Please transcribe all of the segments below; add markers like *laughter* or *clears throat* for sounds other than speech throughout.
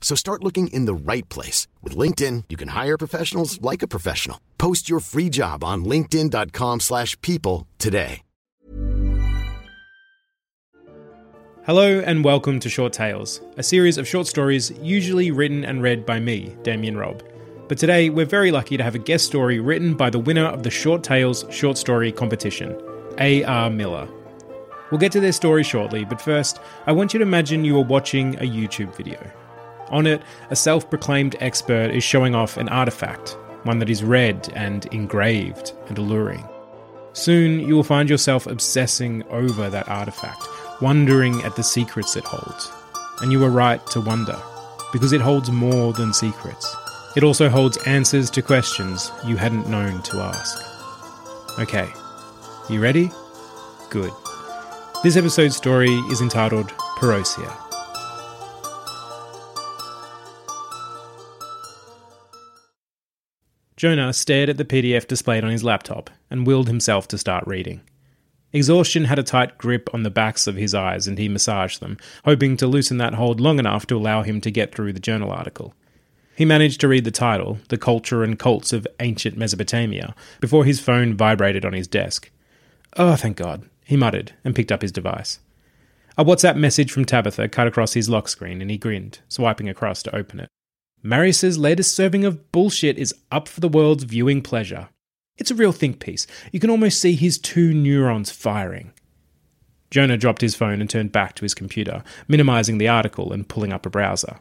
So start looking in the right place. With LinkedIn, you can hire professionals like a professional. Post your free job on linkedin.com slash people today. Hello and welcome to Short Tales, a series of short stories usually written and read by me, Damian Robb. But today we're very lucky to have a guest story written by the winner of the Short Tales short story competition, A.R. Miller. We'll get to their story shortly, but first, I want you to imagine you are watching a YouTube video. On it, a self proclaimed expert is showing off an artifact, one that is red and engraved and alluring. Soon, you will find yourself obsessing over that artifact, wondering at the secrets it holds. And you are right to wonder, because it holds more than secrets. It also holds answers to questions you hadn't known to ask. Okay, you ready? Good. This episode's story is entitled Parousia. Jonah stared at the PDF displayed on his laptop and willed himself to start reading. Exhaustion had a tight grip on the backs of his eyes and he massaged them, hoping to loosen that hold long enough to allow him to get through the journal article. He managed to read the title, The Culture and Cults of Ancient Mesopotamia, before his phone vibrated on his desk. Oh, thank God, he muttered and picked up his device. A WhatsApp message from Tabitha cut across his lock screen and he grinned, swiping across to open it. Marius's latest serving of bullshit is up for the world's viewing pleasure. It's a real think piece. You can almost see his two neurons firing. Jonah dropped his phone and turned back to his computer, minimizing the article and pulling up a browser.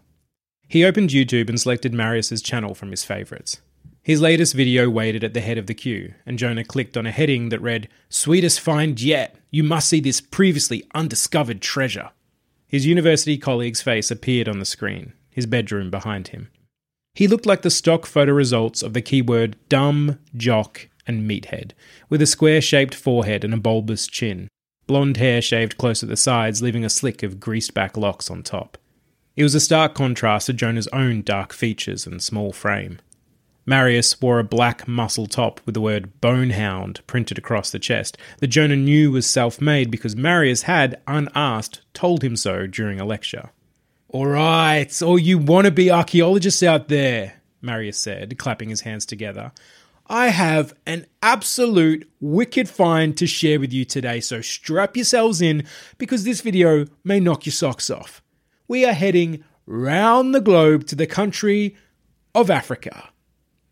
He opened YouTube and selected Marius's channel from his favorites. His latest video waited at the head of the queue, and Jonah clicked on a heading that read, Sweetest find yet! You must see this previously undiscovered treasure. His university colleague's face appeared on the screen, his bedroom behind him. He looked like the stock photo results of the keyword dumb, jock, and meathead, with a square shaped forehead and a bulbous chin, blonde hair shaved close at the sides, leaving a slick of greased back locks on top. It was a stark contrast to Jonah's own dark features and small frame. Marius wore a black muscle top with the word Bonehound printed across the chest that Jonah knew was self made because Marius had, unasked, told him so during a lecture. All right, all you wannabe archaeologists out there, Marius said, clapping his hands together. I have an absolute wicked find to share with you today, so strap yourselves in because this video may knock your socks off. We are heading round the globe to the country of Africa.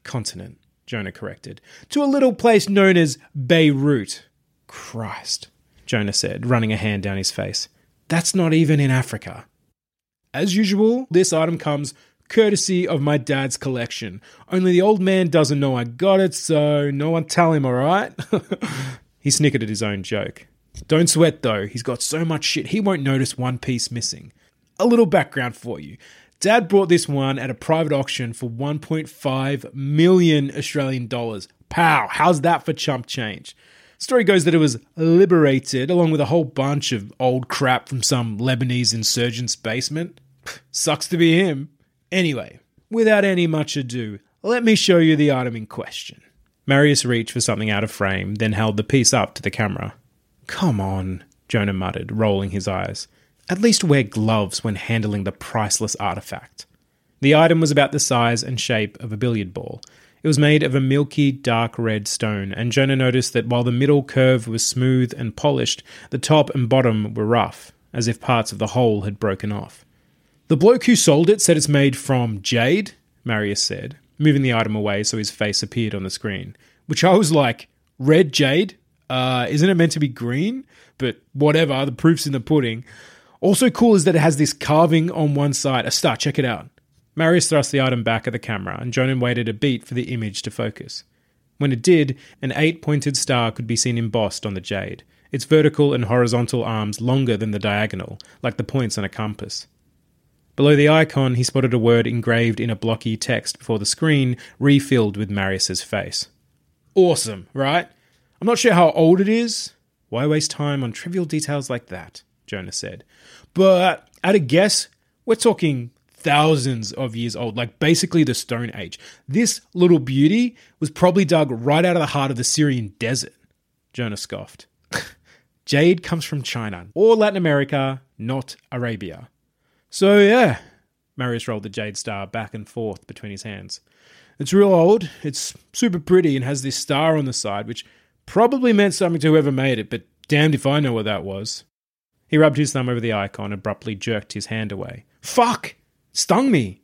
Continent, Jonah corrected. To a little place known as Beirut. Christ, Jonah said, running a hand down his face. That's not even in Africa. As usual, this item comes courtesy of my dad's collection. Only the old man doesn't know I got it, so no one tell him, alright? *laughs* he snickered at his own joke. Don't sweat though, he's got so much shit he won't notice one piece missing. A little background for you. Dad bought this one at a private auction for 1.5 million Australian dollars. Pow, how's that for chump change? Story goes that it was liberated along with a whole bunch of old crap from some Lebanese insurgent's basement. Sucks to be him. Anyway, without any much ado, let me show you the item in question. Marius reached for something out of frame, then held the piece up to the camera. Come on, Jonah muttered, rolling his eyes. At least wear gloves when handling the priceless artifact. The item was about the size and shape of a billiard ball. It was made of a milky, dark red stone, and Jonah noticed that while the middle curve was smooth and polished, the top and bottom were rough, as if parts of the whole had broken off. The bloke who sold it said it's made from jade, Marius said, moving the item away so his face appeared on the screen. Which I was like, red jade? Uh, isn't it meant to be green? But whatever, the proof's in the pudding. Also cool is that it has this carving on one side. A star, check it out. Marius thrust the item back at the camera, and Jonah waited a beat for the image to focus. When it did, an eight pointed star could be seen embossed on the jade, its vertical and horizontal arms longer than the diagonal, like the points on a compass. Below the icon, he spotted a word engraved in a blocky text before the screen, refilled with Marius's face. Awesome, right? I'm not sure how old it is. Why waste time on trivial details like that? Jonah said. But at a guess, we're talking thousands of years old, like basically the Stone Age. This little beauty was probably dug right out of the heart of the Syrian desert. Jonah scoffed. *laughs* Jade comes from China or Latin America, not Arabia. So, yeah, Marius rolled the jade star back and forth between his hands. It's real old, it's super pretty, and has this star on the side, which probably meant something to whoever made it, but damned if I know what that was. He rubbed his thumb over the icon, abruptly jerked his hand away. Fuck! Stung me!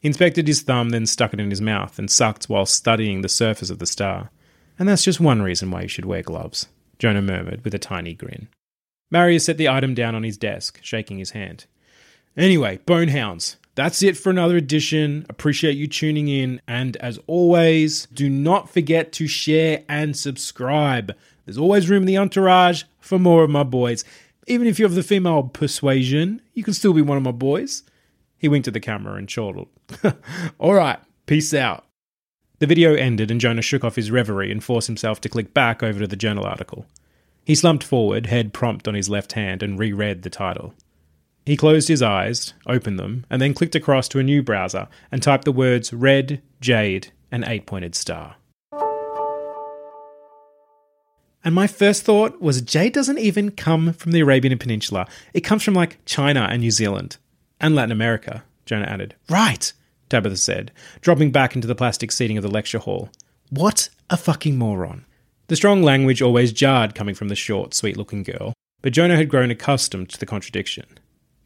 He inspected his thumb, then stuck it in his mouth and sucked while studying the surface of the star. And that's just one reason why you should wear gloves, Jonah murmured with a tiny grin. Marius set the item down on his desk, shaking his hand. Anyway, Bonehounds, that's it for another edition. Appreciate you tuning in. And as always, do not forget to share and subscribe. There's always room in the entourage for more of my boys. Even if you're of the female persuasion, you can still be one of my boys. He winked at the camera and chortled. *laughs* All right, peace out. The video ended and Jonah shook off his reverie and forced himself to click back over to the journal article. He slumped forward, head prompt on his left hand, and reread the title. He closed his eyes, opened them, and then clicked across to a new browser and typed the words red, jade, and eight pointed star. And my first thought was jade doesn't even come from the Arabian Peninsula. It comes from like China and New Zealand. And Latin America, Jonah added. Right, Tabitha said, dropping back into the plastic seating of the lecture hall. What a fucking moron. The strong language always jarred coming from the short, sweet looking girl, but Jonah had grown accustomed to the contradiction.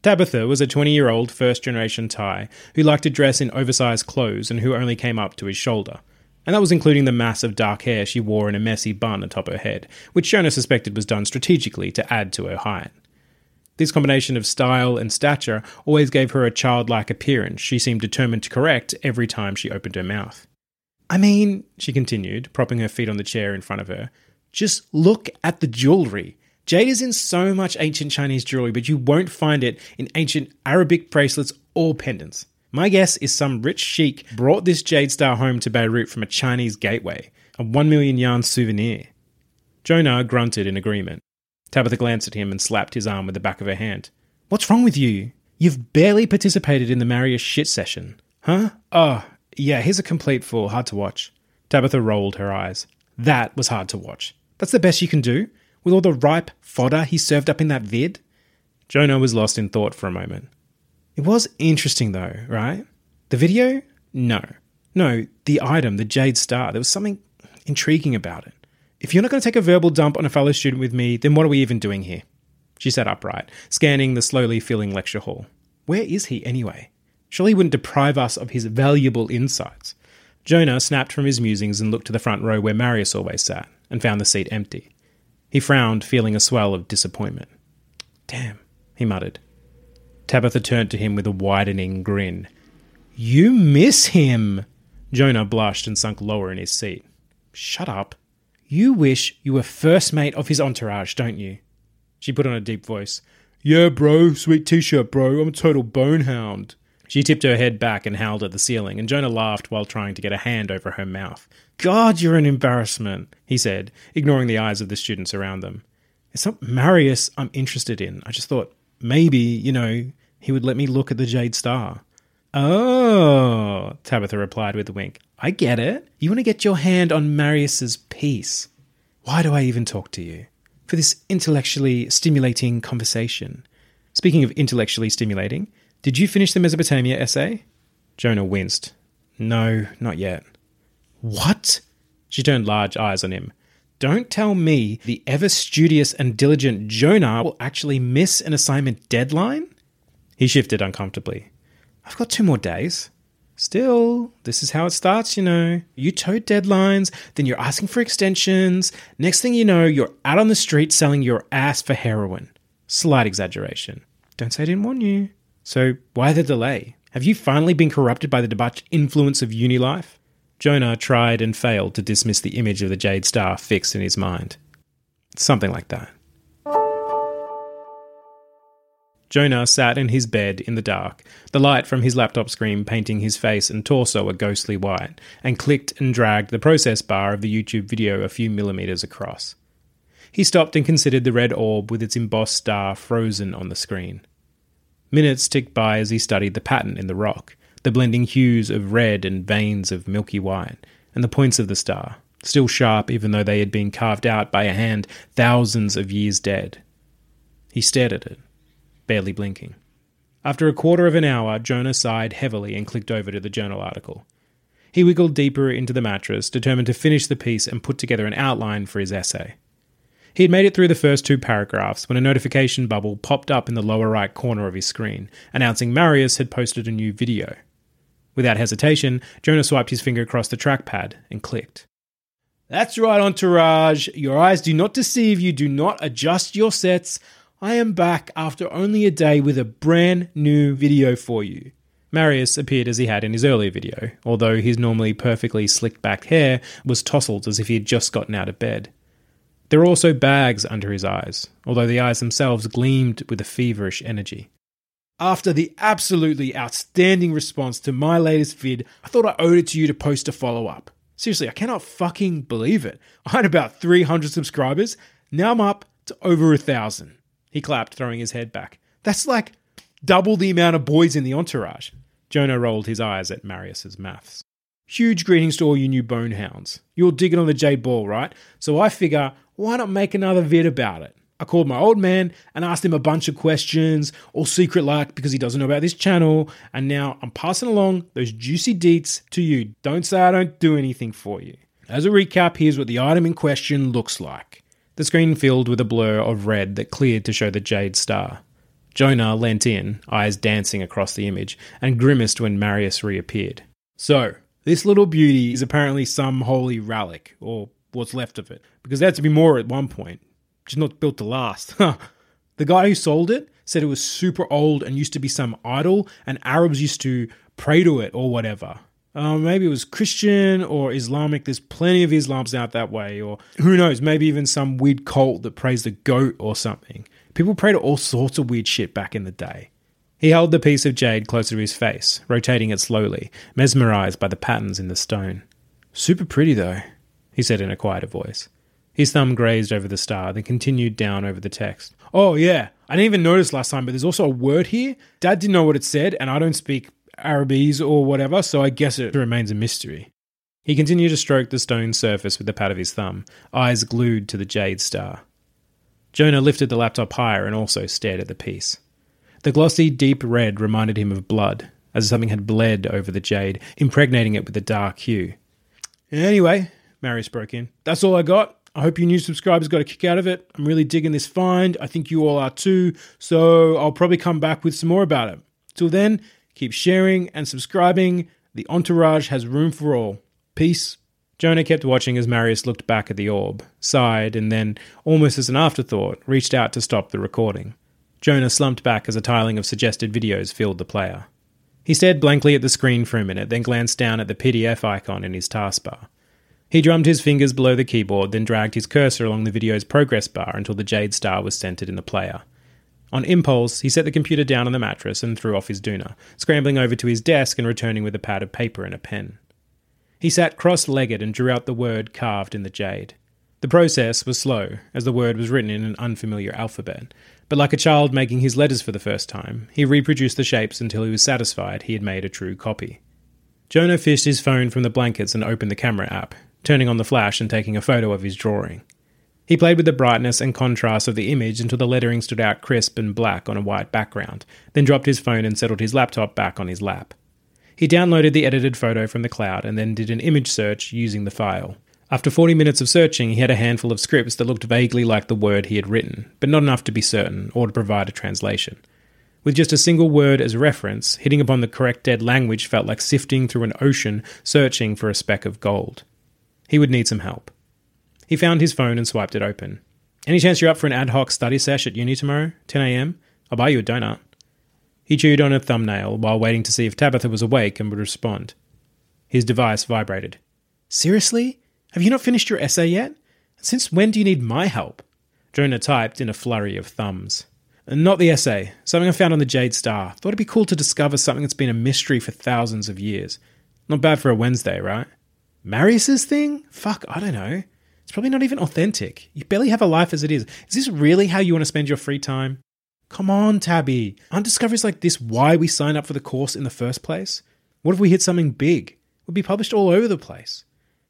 Tabitha was a 20 year old first generation Thai who liked to dress in oversized clothes and who only came up to his shoulder. And that was including the mass of dark hair she wore in a messy bun atop her head, which Jonah suspected was done strategically to add to her height. This combination of style and stature always gave her a childlike appearance she seemed determined to correct every time she opened her mouth. I mean, she continued, propping her feet on the chair in front of her, just look at the jewellery. Jade is in so much ancient Chinese jewelry, but you won't find it in ancient Arabic bracelets or pendants. My guess is some rich sheik brought this jade star home to Beirut from a Chinese gateway, a 1 million yuan souvenir. Jonah grunted in agreement. Tabitha glanced at him and slapped his arm with the back of her hand. What's wrong with you? You've barely participated in the Marius shit session. Huh? Oh, yeah, he's a complete fool. Hard to watch. Tabitha rolled her eyes. That was hard to watch. That's the best you can do? with all the ripe fodder he served up in that vid? Jonah was lost in thought for a moment. It was interesting though, right? The video? No. No, the item, the Jade Star, there was something intriguing about it. If you're not going to take a verbal dump on a fellow student with me, then what are we even doing here? She sat upright, scanning the slowly filling lecture hall. Where is he anyway? Surely he wouldn't deprive us of his valuable insights. Jonah snapped from his musings and looked to the front row where Marius always sat, and found the seat empty. He frowned, feeling a swell of disappointment. Damn, he muttered. Tabitha turned to him with a widening grin. You miss him! Jonah blushed and sunk lower in his seat. Shut up. You wish you were first mate of his entourage, don't you? She put on a deep voice. Yeah, bro, sweet t shirt, bro. I'm a total bonehound. She tipped her head back and howled at the ceiling, and Jonah laughed while trying to get a hand over her mouth. God, you're an embarrassment, he said, ignoring the eyes of the students around them. It's not Marius I'm interested in. I just thought maybe, you know, he would let me look at the Jade Star. Oh, Tabitha replied with a wink. I get it. You want to get your hand on Marius's piece. Why do I even talk to you? For this intellectually stimulating conversation. Speaking of intellectually stimulating, did you finish the Mesopotamia essay? Jonah winced. No, not yet. What? She turned large eyes on him. Don't tell me the ever studious and diligent Jonah will actually miss an assignment deadline? He shifted uncomfortably. I've got two more days. Still, this is how it starts, you know. You tote deadlines, then you're asking for extensions. Next thing you know, you're out on the street selling your ass for heroin. Slight exaggeration. Don't say I didn't warn you. So, why the delay? Have you finally been corrupted by the debauched influence of uni life? Jonah tried and failed to dismiss the image of the Jade Star fixed in his mind. Something like that. Jonah sat in his bed in the dark, the light from his laptop screen painting his face and torso a ghostly white, and clicked and dragged the process bar of the YouTube video a few millimeters across. He stopped and considered the red orb with its embossed star frozen on the screen. Minutes ticked by as he studied the pattern in the rock, the blending hues of red and veins of milky white, and the points of the star, still sharp even though they had been carved out by a hand thousands of years dead. He stared at it barely blinking. After a quarter of an hour, Jonah sighed heavily and clicked over to the journal article. He wiggled deeper into the mattress, determined to finish the piece and put together an outline for his essay. He had made it through the first two paragraphs when a notification bubble popped up in the lower right corner of his screen, announcing Marius had posted a new video. Without hesitation, Jonah swiped his finger across the trackpad and clicked. That's right, Entourage. Your eyes do not deceive you. Do not adjust your sets. I am back after only a day with a brand new video for you. Marius appeared as he had in his earlier video, although his normally perfectly slicked back hair was tousled as if he had just gotten out of bed. There were also bags under his eyes, although the eyes themselves gleamed with a feverish energy. After the absolutely outstanding response to my latest vid, I thought I owed it to you to post a follow up. Seriously, I cannot fucking believe it. I had about 300 subscribers, now I'm up to over a thousand. He clapped, throwing his head back. That's like double the amount of boys in the entourage. Jonah rolled his eyes at Marius's maths. Huge greetings to all you new bonehounds. You're digging on the Jade Ball, right? So I figure, why not make another vid about it? I called my old man and asked him a bunch of questions, all secret like because he doesn't know about this channel, and now I'm passing along those juicy deets to you. Don't say I don't do anything for you. As a recap, here's what the item in question looks like the screen filled with a blur of red that cleared to show the Jade Star. Jonah leant in, eyes dancing across the image, and grimaced when Marius reappeared. So, this little beauty is apparently some holy relic, or what's left of it, because there had to be more at one point. Just not built to last. *laughs* the guy who sold it said it was super old and used to be some idol, and Arabs used to pray to it or whatever. Uh, maybe it was Christian or Islamic. There's plenty of Islams out that way, or who knows, maybe even some weird cult that prays the goat or something. People prayed all sorts of weird shit back in the day. He held the piece of jade closer to his face, rotating it slowly, mesmerized by the patterns in the stone. Super pretty, though, he said in a quieter voice. His thumb grazed over the star, then continued down over the text. Oh, yeah, I didn't even notice last time, but there's also a word here. Dad didn't know what it said, and I don't speak Arabese or whatever, so I guess it remains a mystery. He continued to stroke the stone surface with the pad of his thumb, eyes glued to the jade star. Jonah lifted the laptop higher and also stared at the piece. The glossy, deep red reminded him of blood, as if something had bled over the jade, impregnating it with a dark hue. Anyway, Marius broke in, that's all I got. I hope you new subscribers got a kick out of it. I'm really digging this find. I think you all are too, so I'll probably come back with some more about it. Till then, Keep sharing and subscribing. The entourage has room for all. Peace. Jonah kept watching as Marius looked back at the orb, sighed, and then, almost as an afterthought, reached out to stop the recording. Jonah slumped back as a tiling of suggested videos filled the player. He stared blankly at the screen for a minute, then glanced down at the PDF icon in his taskbar. He drummed his fingers below the keyboard, then dragged his cursor along the video's progress bar until the jade star was centered in the player. On impulse, he set the computer down on the mattress and threw off his doona, scrambling over to his desk and returning with a pad of paper and a pen. He sat cross legged and drew out the word carved in the jade. The process was slow, as the word was written in an unfamiliar alphabet, but like a child making his letters for the first time, he reproduced the shapes until he was satisfied he had made a true copy. Jonah fished his phone from the blankets and opened the camera app, turning on the flash and taking a photo of his drawing. He played with the brightness and contrast of the image until the lettering stood out crisp and black on a white background, then dropped his phone and settled his laptop back on his lap. He downloaded the edited photo from the cloud and then did an image search using the file. After 40 minutes of searching, he had a handful of scripts that looked vaguely like the word he had written, but not enough to be certain or to provide a translation. With just a single word as reference, hitting upon the correct dead language felt like sifting through an ocean searching for a speck of gold. He would need some help. He found his phone and swiped it open. Any chance you're up for an ad hoc study sesh at uni tomorrow, 10am? I'll buy you a donut. He chewed on a thumbnail while waiting to see if Tabitha was awake and would respond. His device vibrated. Seriously? Have you not finished your essay yet? Since when do you need my help? Jonah typed in a flurry of thumbs. Not the essay, something I found on the Jade Star. Thought it'd be cool to discover something that's been a mystery for thousands of years. Not bad for a Wednesday, right? Marius's thing? Fuck, I don't know. It's probably not even authentic. You barely have a life as it is. Is this really how you want to spend your free time? Come on, Tabby. Aren't discoveries like this why we sign up for the course in the first place? What if we hit something big? We'd be published all over the place.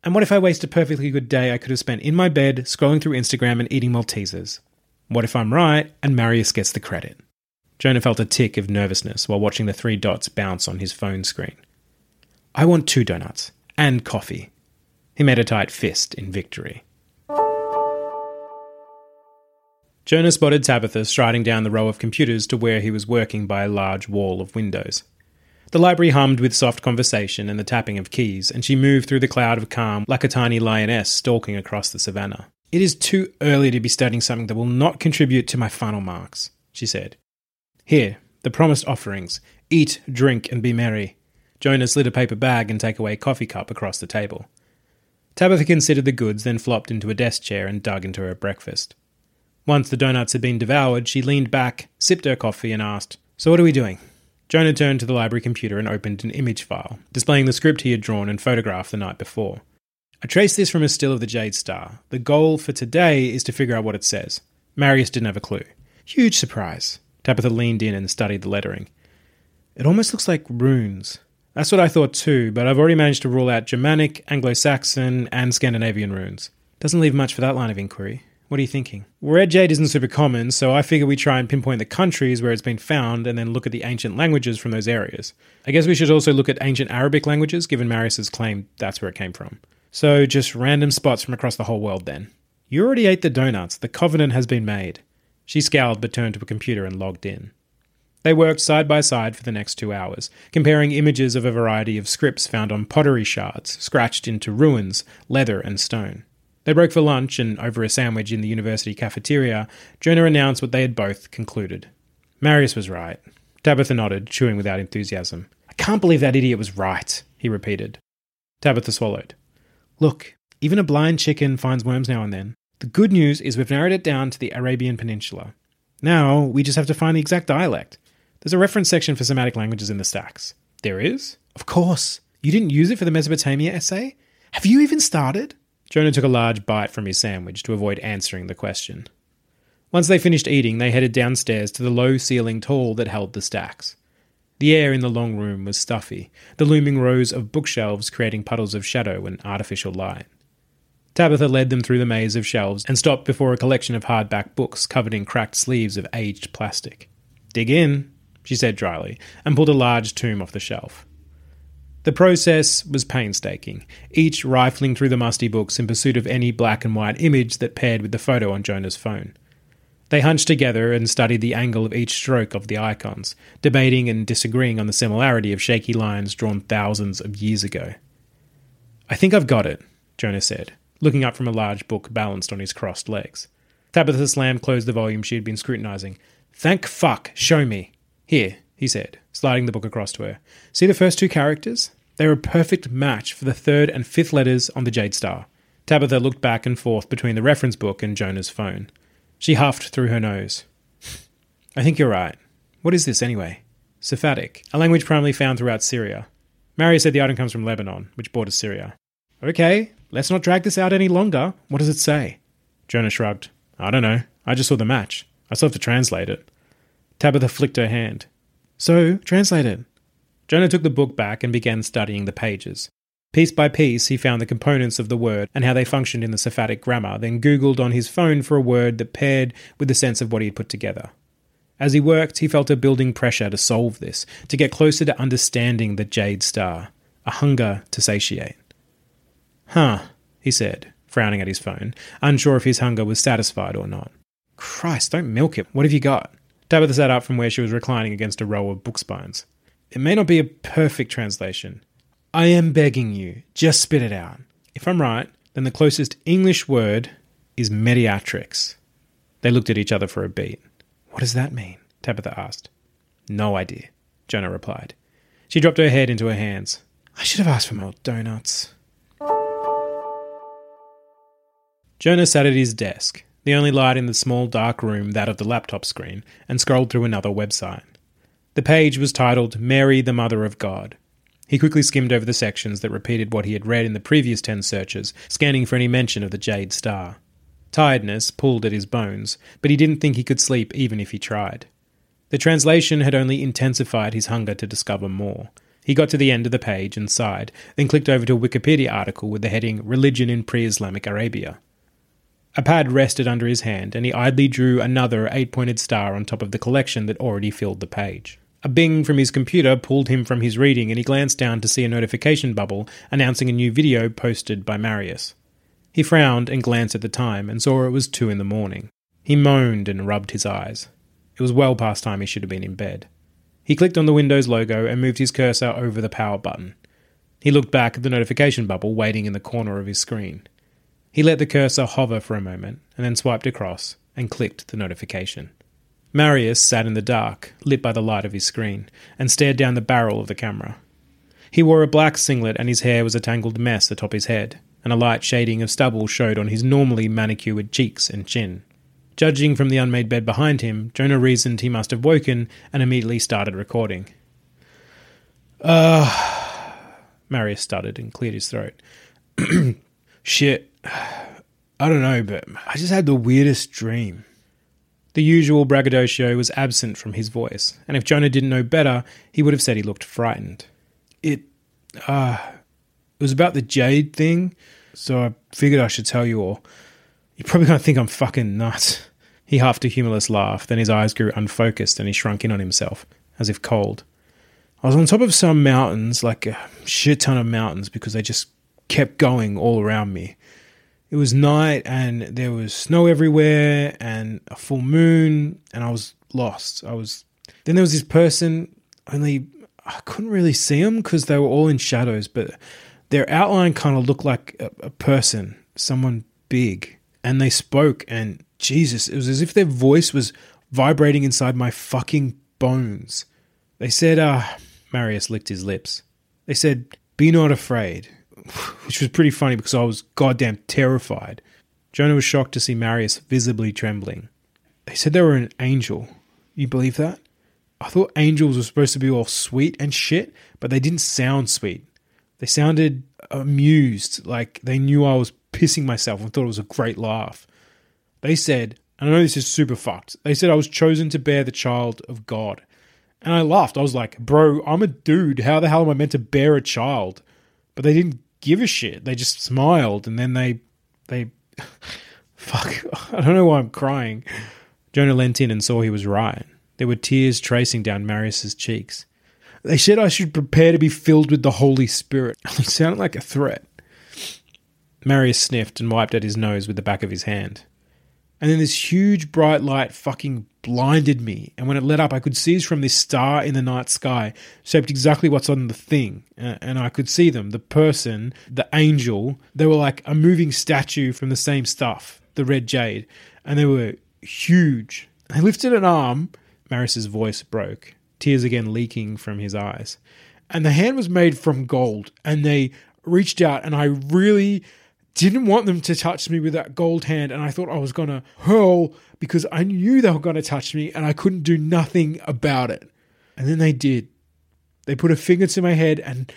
And what if I waste a perfectly good day I could have spent in my bed, scrolling through Instagram and eating Maltesers? What if I'm right and Marius gets the credit? Jonah felt a tick of nervousness while watching the three dots bounce on his phone screen. I want two donuts and coffee. He made a tight fist in victory. Jonah spotted Tabitha striding down the row of computers to where he was working by a large wall of windows. The library hummed with soft conversation and the tapping of keys, and she moved through the cloud of calm like a tiny lioness stalking across the savannah. It is too early to be studying something that will not contribute to my final marks, she said. Here, the promised offerings. Eat, drink, and be merry. Jonah slid a paper bag and takeaway coffee cup across the table. Tabitha considered the goods, then flopped into a desk chair and dug into her breakfast. Once the donuts had been devoured, she leaned back, sipped her coffee, and asked, So what are we doing? Jonah turned to the library computer and opened an image file, displaying the script he had drawn and photographed the night before. I traced this from a still of the Jade Star. The goal for today is to figure out what it says. Marius didn't have a clue. Huge surprise. Tabitha leaned in and studied the lettering. It almost looks like runes. That's what I thought too, but I've already managed to rule out Germanic, Anglo Saxon, and Scandinavian runes. Doesn't leave much for that line of inquiry. What are you thinking? Red jade isn't super common, so I figure we try and pinpoint the countries where it's been found and then look at the ancient languages from those areas. I guess we should also look at ancient Arabic languages, given Marius's claim that's where it came from. So just random spots from across the whole world then. You already ate the donuts. The covenant has been made. She scowled but turned to a computer and logged in. They worked side by side for the next two hours, comparing images of a variety of scripts found on pottery shards, scratched into ruins, leather, and stone. They broke for lunch, and over a sandwich in the university cafeteria, Jonah announced what they had both concluded. Marius was right. Tabitha nodded, chewing without enthusiasm. I can't believe that idiot was right, he repeated. Tabitha swallowed. Look, even a blind chicken finds worms now and then. The good news is we've narrowed it down to the Arabian Peninsula. Now we just have to find the exact dialect. There's a reference section for Semitic languages in the stacks. There is? Of course. You didn't use it for the Mesopotamia essay? Have you even started? Jonah took a large bite from his sandwich to avoid answering the question. Once they finished eating, they headed downstairs to the low ceilinged hall that held the stacks. The air in the long room was stuffy, the looming rows of bookshelves creating puddles of shadow and artificial light. Tabitha led them through the maze of shelves and stopped before a collection of hardback books covered in cracked sleeves of aged plastic. Dig in, she said dryly, and pulled a large tome off the shelf. The process was painstaking, each rifling through the musty books in pursuit of any black and white image that paired with the photo on Jonah's phone. They hunched together and studied the angle of each stroke of the icons, debating and disagreeing on the similarity of shaky lines drawn thousands of years ago. I think I've got it, Jonah said, looking up from a large book balanced on his crossed legs. Tabitha slammed closed the volume she had been scrutinizing. Thank fuck, show me. Here, he said, sliding the book across to her. See the first two characters? They're a perfect match for the third and fifth letters on the Jade Star. Tabitha looked back and forth between the reference book and Jonah's phone. She huffed through her nose. *laughs* I think you're right. What is this anyway? Sephardic, a language primarily found throughout Syria. Marius said the item comes from Lebanon, which borders Syria. Okay, let's not drag this out any longer. What does it say? Jonah shrugged. I don't know. I just saw the match. I still have to translate it. Tabitha flicked her hand. So, translate it. Jonah took the book back and began studying the pages. Piece by piece, he found the components of the word and how they functioned in the Sephardic grammar, then Googled on his phone for a word that paired with the sense of what he had put together. As he worked, he felt a building pressure to solve this, to get closer to understanding the Jade Star, a hunger to satiate. Huh, he said, frowning at his phone, unsure if his hunger was satisfied or not. Christ, don't milk it. What have you got? Tabitha sat up from where she was reclining against a row of book spines. It may not be a perfect translation. I am begging you, just spit it out. If I'm right, then the closest English word is mediatrix. They looked at each other for a beat. What does that mean? Tabitha asked. No idea, Jonah replied. She dropped her head into her hands. I should have asked for more donuts. Jonah sat at his desk, the only light in the small dark room that of the laptop screen, and scrolled through another website. The page was titled Mary, the Mother of God. He quickly skimmed over the sections that repeated what he had read in the previous ten searches, scanning for any mention of the Jade Star. Tiredness pulled at his bones, but he didn't think he could sleep even if he tried. The translation had only intensified his hunger to discover more. He got to the end of the page and sighed, then clicked over to a Wikipedia article with the heading Religion in Pre Islamic Arabia. A pad rested under his hand, and he idly drew another eight pointed star on top of the collection that already filled the page. A bing from his computer pulled him from his reading, and he glanced down to see a notification bubble announcing a new video posted by Marius. He frowned and glanced at the time and saw it was two in the morning. He moaned and rubbed his eyes. It was well past time he should have been in bed. He clicked on the Windows logo and moved his cursor over the power button. He looked back at the notification bubble waiting in the corner of his screen. He let the cursor hover for a moment and then swiped across and clicked the notification. Marius sat in the dark, lit by the light of his screen, and stared down the barrel of the camera. He wore a black singlet and his hair was a tangled mess atop his head, and a light shading of stubble showed on his normally manicured cheeks and chin. Judging from the unmade bed behind him, Jonah reasoned he must have woken and immediately started recording. Uh, *sighs* Marius stuttered and cleared his throat. *clears throat* Shit, *sighs* I don't know, but I just had the weirdest dream. The usual braggadocio was absent from his voice, and if Jonah didn't know better, he would have said he looked frightened. It, uh, it was about the Jade thing, so I figured I should tell you all. You're probably to think I'm fucking nuts. He huffed a humorless laugh, then his eyes grew unfocused and he shrunk in on himself, as if cold. I was on top of some mountains, like a shit ton of mountains, because they just kept going all around me. It was night and there was snow everywhere and a full moon, and I was lost. I was. Then there was this person, only I couldn't really see them because they were all in shadows, but their outline kind of looked like a, a person, someone big. And they spoke, and Jesus, it was as if their voice was vibrating inside my fucking bones. They said, uh, Marius licked his lips. They said, Be not afraid which was pretty funny because I was goddamn terrified. Jonah was shocked to see Marius visibly trembling. They said they were an angel. You believe that? I thought angels were supposed to be all sweet and shit, but they didn't sound sweet. They sounded amused, like they knew I was pissing myself and thought it was a great laugh. They said, and I know this is super fucked, they said I was chosen to bear the child of God. And I laughed. I was like, bro, I'm a dude. How the hell am I meant to bear a child? But they didn't give a shit. They just smiled and then they they *laughs* fuck *laughs* I don't know why I'm crying. Jonah leant in and saw he was right. There were tears tracing down Marius's cheeks. They said I should prepare to be filled with the Holy Spirit. *laughs* It sounded like a threat. Marius sniffed and wiped at his nose with the back of his hand. And then this huge bright light fucking blinded me. And when it lit up, I could see from this star in the night sky, shaped exactly what's on the thing. And I could see them the person, the angel. They were like a moving statue from the same stuff, the red jade. And they were huge. I lifted an arm. Marius's voice broke, tears again leaking from his eyes. And the hand was made from gold. And they reached out, and I really didn't want them to touch me with that gold hand, and I thought I was gonna hurl because I knew they were gonna touch me, and I couldn't do nothing about it. And then they did. They put a finger to my head, and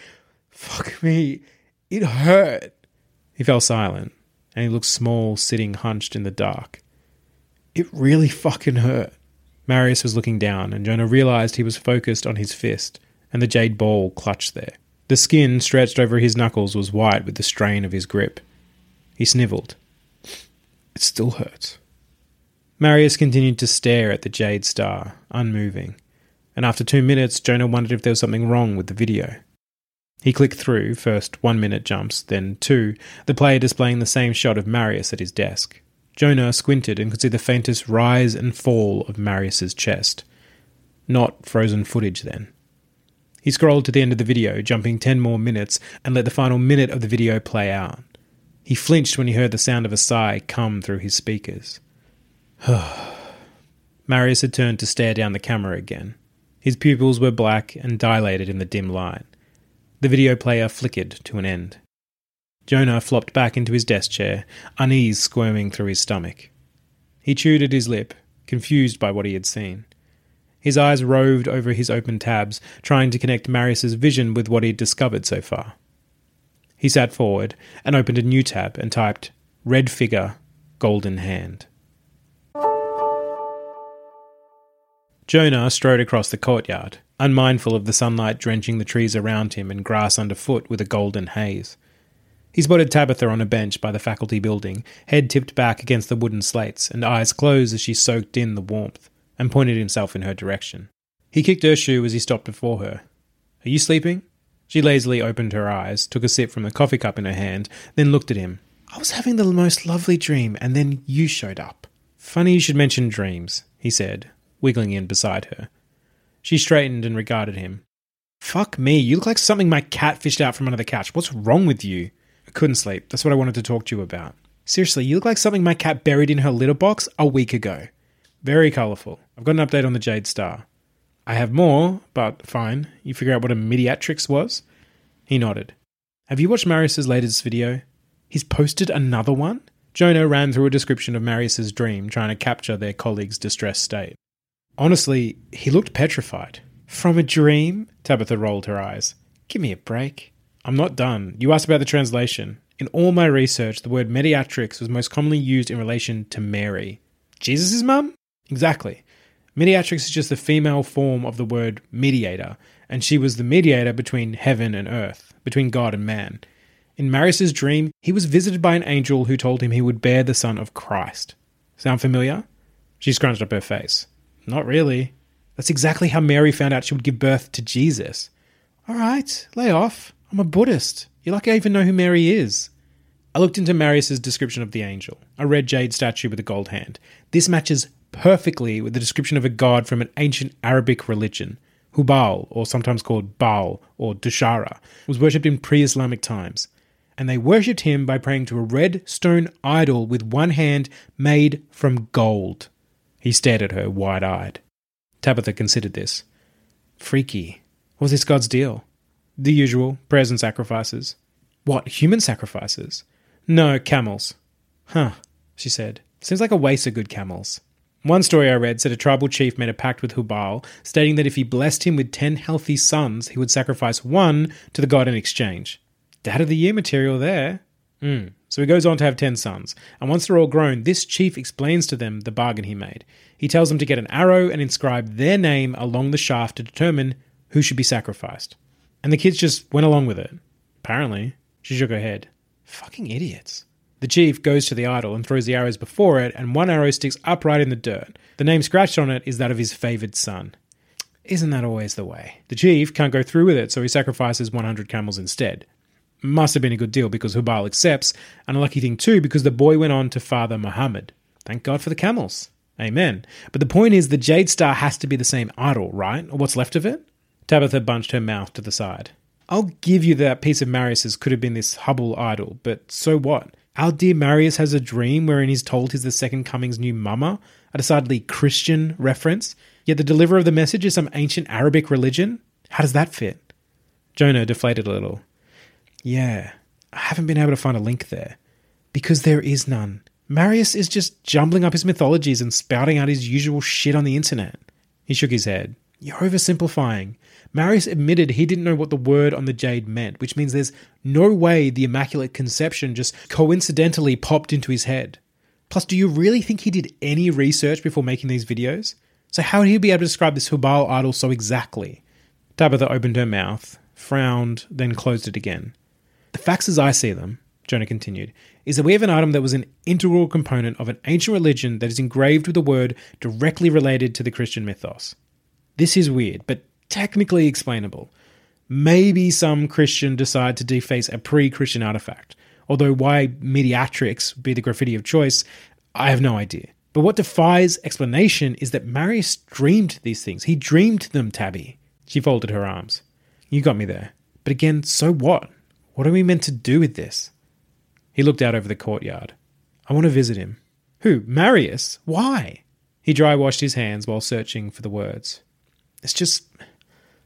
fuck me, it hurt. He fell silent, and he looked small, sitting hunched in the dark. It really fucking hurt. Marius was looking down, and Jonah realized he was focused on his fist, and the jade ball clutched there. The skin stretched over his knuckles was white with the strain of his grip. He snivelled. It still hurts. Marius continued to stare at the jade star, unmoving, and after two minutes, Jonah wondered if there was something wrong with the video. He clicked through, first one minute jumps, then two, the player displaying the same shot of Marius at his desk. Jonah squinted and could see the faintest rise and fall of Marius's chest. Not frozen footage then. He scrolled to the end of the video, jumping 10 more minutes, and let the final minute of the video play out. He flinched when he heard the sound of a sigh come through his speakers. *sighs* Marius had turned to stare down the camera again. His pupils were black and dilated in the dim light. The video player flickered to an end. Jonah flopped back into his desk chair, unease squirming through his stomach. He chewed at his lip, confused by what he had seen. His eyes roved over his open tabs, trying to connect Marius's vision with what he had discovered so far. He sat forward and opened a new tab and typed Red Figure, Golden Hand. Jonah strode across the courtyard, unmindful of the sunlight drenching the trees around him and grass underfoot with a golden haze. He spotted Tabitha on a bench by the faculty building, head tipped back against the wooden slates and eyes closed as she soaked in the warmth, and pointed himself in her direction. He kicked her shoe as he stopped before her. Are you sleeping? She lazily opened her eyes, took a sip from the coffee cup in her hand, then looked at him. I was having the most lovely dream, and then you showed up. Funny you should mention dreams, he said, wiggling in beside her. She straightened and regarded him. Fuck me, you look like something my cat fished out from under the couch. What's wrong with you? I couldn't sleep. That's what I wanted to talk to you about. Seriously, you look like something my cat buried in her litter box a week ago. Very colourful. I've got an update on the Jade Star. I have more, but fine. You figure out what a mediatrix was? He nodded. Have you watched Marius's latest video? He's posted another one? Jonah ran through a description of Marius's dream, trying to capture their colleague's distressed state. Honestly, he looked petrified. From a dream? Tabitha rolled her eyes. Give me a break. I'm not done. You asked about the translation. In all my research, the word mediatrix was most commonly used in relation to Mary. Jesus' mum? Exactly. Mediatrix is just the female form of the word mediator, and she was the mediator between heaven and earth, between God and man. In Marius's dream, he was visited by an angel who told him he would bear the son of Christ. Sound familiar? She scrunched up her face. Not really. That's exactly how Mary found out she would give birth to Jesus. All right, lay off. I'm a Buddhist. You're lucky I even know who Mary is. I looked into Marius's description of the angel, a red jade statue with a gold hand. This matches perfectly with the description of a god from an ancient Arabic religion. Hubal, or sometimes called Baal or Dushara, was worshipped in pre Islamic times. And they worshipped him by praying to a red stone idol with one hand made from gold. He stared at her wide eyed. Tabitha considered this. Freaky. What was this god's deal? The usual prayers and sacrifices. What, human sacrifices? No, camels. Huh, she said. Seems like a waste of good camels. One story I read said a tribal chief made a pact with Hubal, stating that if he blessed him with ten healthy sons, he would sacrifice one to the god in exchange. Dad of the year material there. Hmm. So he goes on to have ten sons, and once they're all grown, this chief explains to them the bargain he made. He tells them to get an arrow and inscribe their name along the shaft to determine who should be sacrificed. And the kids just went along with it. Apparently. She shook her head. Fucking idiots. The chief goes to the idol and throws the arrows before it, and one arrow sticks upright in the dirt. The name scratched on it is that of his favoured son. Isn't that always the way? The chief can't go through with it, so he sacrifices 100 camels instead. Must have been a good deal because Hubal accepts, and a lucky thing too because the boy went on to father Muhammad. Thank God for the camels. Amen. But the point is, the Jade Star has to be the same idol, right? Or what's left of it? Tabitha bunched her mouth to the side. I'll give you that piece of Marius's could have been this Hubal idol, but so what? Our dear Marius has a dream wherein he's told he's the second coming's new mama, a decidedly Christian reference, yet the deliverer of the message is some ancient Arabic religion? How does that fit? Jonah deflated a little. Yeah, I haven't been able to find a link there. Because there is none. Marius is just jumbling up his mythologies and spouting out his usual shit on the internet. He shook his head. You're oversimplifying. Marius admitted he didn't know what the word on the jade meant, which means there's no way the Immaculate Conception just coincidentally popped into his head. Plus, do you really think he did any research before making these videos? So, how would he be able to describe this Hubal idol so exactly? Tabitha opened her mouth, frowned, then closed it again. The facts as I see them, Jonah continued, is that we have an item that was an integral component of an ancient religion that is engraved with a word directly related to the Christian mythos. This is weird, but technically explainable. Maybe some Christian decide to deface a pre Christian artifact, although why mediatrix be the graffiti of choice, I have no idea. But what defies explanation is that Marius dreamed these things. He dreamed them, Tabby. She folded her arms. You got me there. But again, so what? What are we meant to do with this? He looked out over the courtyard. I want to visit him. Who? Marius? Why? He dry washed his hands while searching for the words. It's just.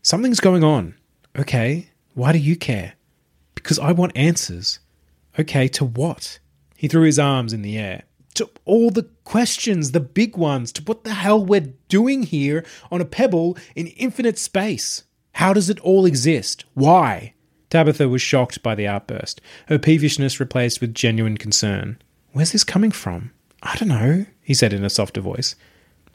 Something's going on. Okay, why do you care? Because I want answers. Okay, to what? He threw his arms in the air. To all the questions, the big ones, to what the hell we're doing here on a pebble in infinite space. How does it all exist? Why? Tabitha was shocked by the outburst, her peevishness replaced with genuine concern. Where's this coming from? I don't know, he said in a softer voice.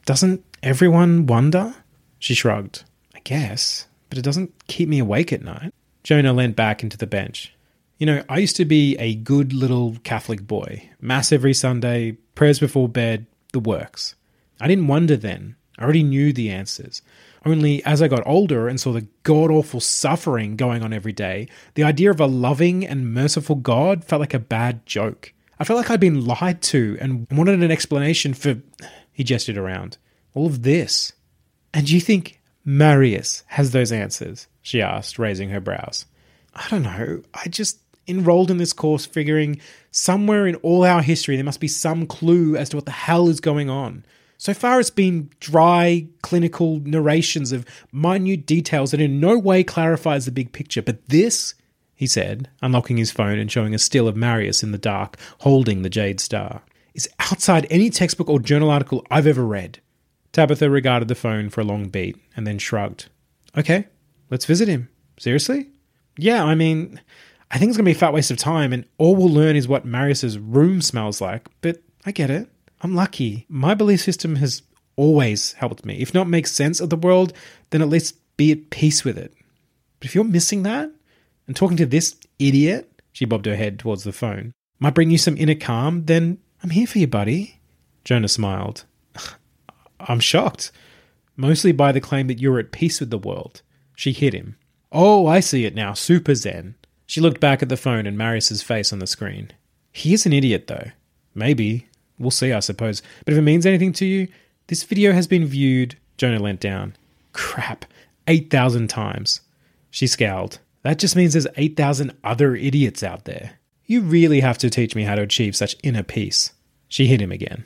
Doesn't everyone wonder? She shrugged. Guess, but it doesn't keep me awake at night. Jonah leant back into the bench. You know, I used to be a good little Catholic boy. Mass every Sunday, prayers before bed, the works. I didn't wonder then. I already knew the answers. Only as I got older and saw the god awful suffering going on every day, the idea of a loving and merciful God felt like a bad joke. I felt like I'd been lied to and wanted an explanation for. *sighs* He gestured around. All of this. And you think Marius has those answers? She asked, raising her brows. I don't know. I just enrolled in this course figuring somewhere in all our history there must be some clue as to what the hell is going on. So far, it's been dry, clinical narrations of minute details that in no way clarifies the big picture. But this, he said, unlocking his phone and showing a still of Marius in the dark, holding the Jade Star, is outside any textbook or journal article I've ever read. Tabitha regarded the phone for a long beat and then shrugged. Okay, let's visit him. Seriously? Yeah, I mean, I think it's going to be a fat waste of time, and all we'll learn is what Marius's room smells like, but I get it. I'm lucky. My belief system has always helped me. If not make sense of the world, then at least be at peace with it. But if you're missing that and talking to this idiot, she bobbed her head towards the phone, might bring you some inner calm, then I'm here for you, buddy. Jonah smiled. I'm shocked. Mostly by the claim that you're at peace with the world. She hit him. Oh, I see it now. Super Zen. She looked back at the phone and Marius's face on the screen. He is an idiot, though. Maybe, We'll see, I suppose. But if it means anything to you, this video has been viewed. Jonah leant down. Crap, 8,000 times. She scowled. That just means there's 8,000 other idiots out there. You really have to teach me how to achieve such inner peace. She hit him again.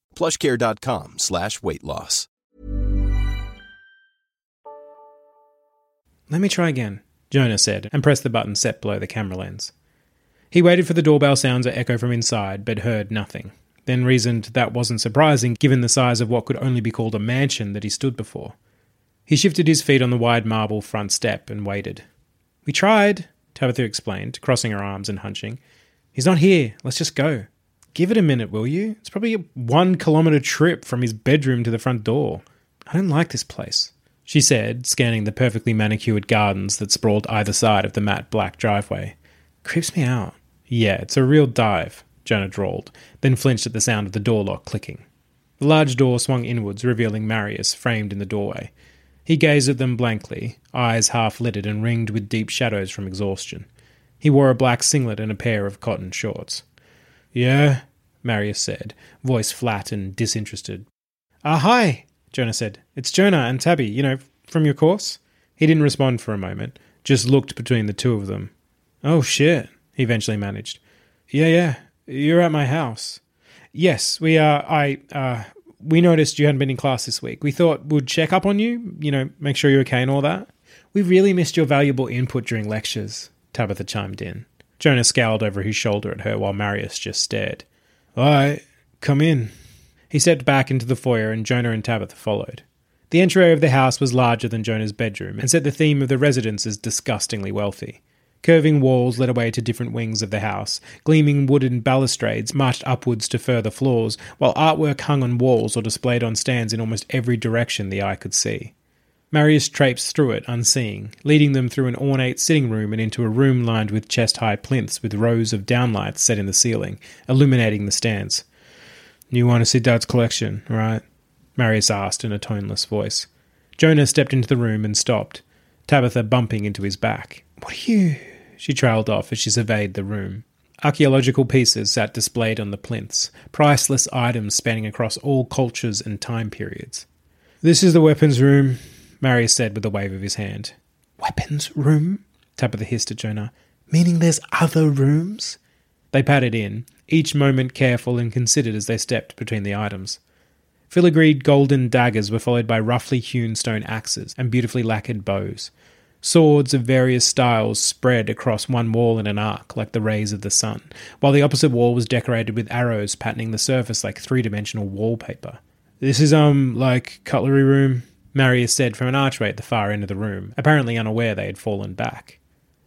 plushcare.com slash weight loss. Let me try again, Jonah said, and pressed the button set below the camera lens. He waited for the doorbell sound to echo from inside, but heard nothing, then reasoned that wasn't surprising given the size of what could only be called a mansion that he stood before. He shifted his feet on the wide marble front step and waited. We tried, Tabitha explained, crossing her arms and hunching. He's not here. Let's just go. Give it a minute, will you? It's probably a one kilometre trip from his bedroom to the front door. I don't like this place, she said, scanning the perfectly manicured gardens that sprawled either side of the matte black driveway. Creeps me out. Yeah, it's a real dive, Jonah drawled, then flinched at the sound of the door lock clicking. The large door swung inwards, revealing Marius framed in the doorway. He gazed at them blankly, eyes half lidded and ringed with deep shadows from exhaustion. He wore a black singlet and a pair of cotton shorts. Yeah, Marius said, voice flat and disinterested. Ah, hi, Jonah said. It's Jonah and Tabby, you know, from your course. He didn't respond for a moment, just looked between the two of them. Oh, shit, he eventually managed. Yeah, yeah, you're at my house. Yes, we are. I, uh, we noticed you hadn't been in class this week. We thought we'd check up on you, you know, make sure you're okay and all that. We really missed your valuable input during lectures, Tabitha chimed in. Jonah scowled over his shoulder at her while Marius just stared. All right, come in. He stepped back into the foyer and Jonah and Tabitha followed. The entryway of the house was larger than Jonah's bedroom and set the theme of the residence as disgustingly wealthy. Curving walls led away to different wings of the house. Gleaming wooden balustrades marched upwards to further floors, while artwork hung on walls or displayed on stands in almost every direction the eye could see. Marius traipsed through it unseeing, leading them through an ornate sitting room and into a room lined with chest high plinths with rows of downlights set in the ceiling, illuminating the stands. You want to see Dad's collection, right? Marius asked in a toneless voice. Jonah stepped into the room and stopped, Tabitha bumping into his back. What are you? She trailed off as she surveyed the room. Archaeological pieces sat displayed on the plinths, priceless items spanning across all cultures and time periods. This is the weapons room, Marius said with a wave of his hand. Weapons room? Tabitha hissed at Jonah. Meaning there's other rooms? They padded in, each moment careful and considered as they stepped between the items. Filigreed golden daggers were followed by roughly hewn stone axes and beautifully lacquered bows. Swords of various styles spread across one wall in an arc, like the rays of the sun, while the opposite wall was decorated with arrows patterning the surface like three dimensional wallpaper. This is, um, like cutlery room, Marius said from an archway at the far end of the room, apparently unaware they had fallen back.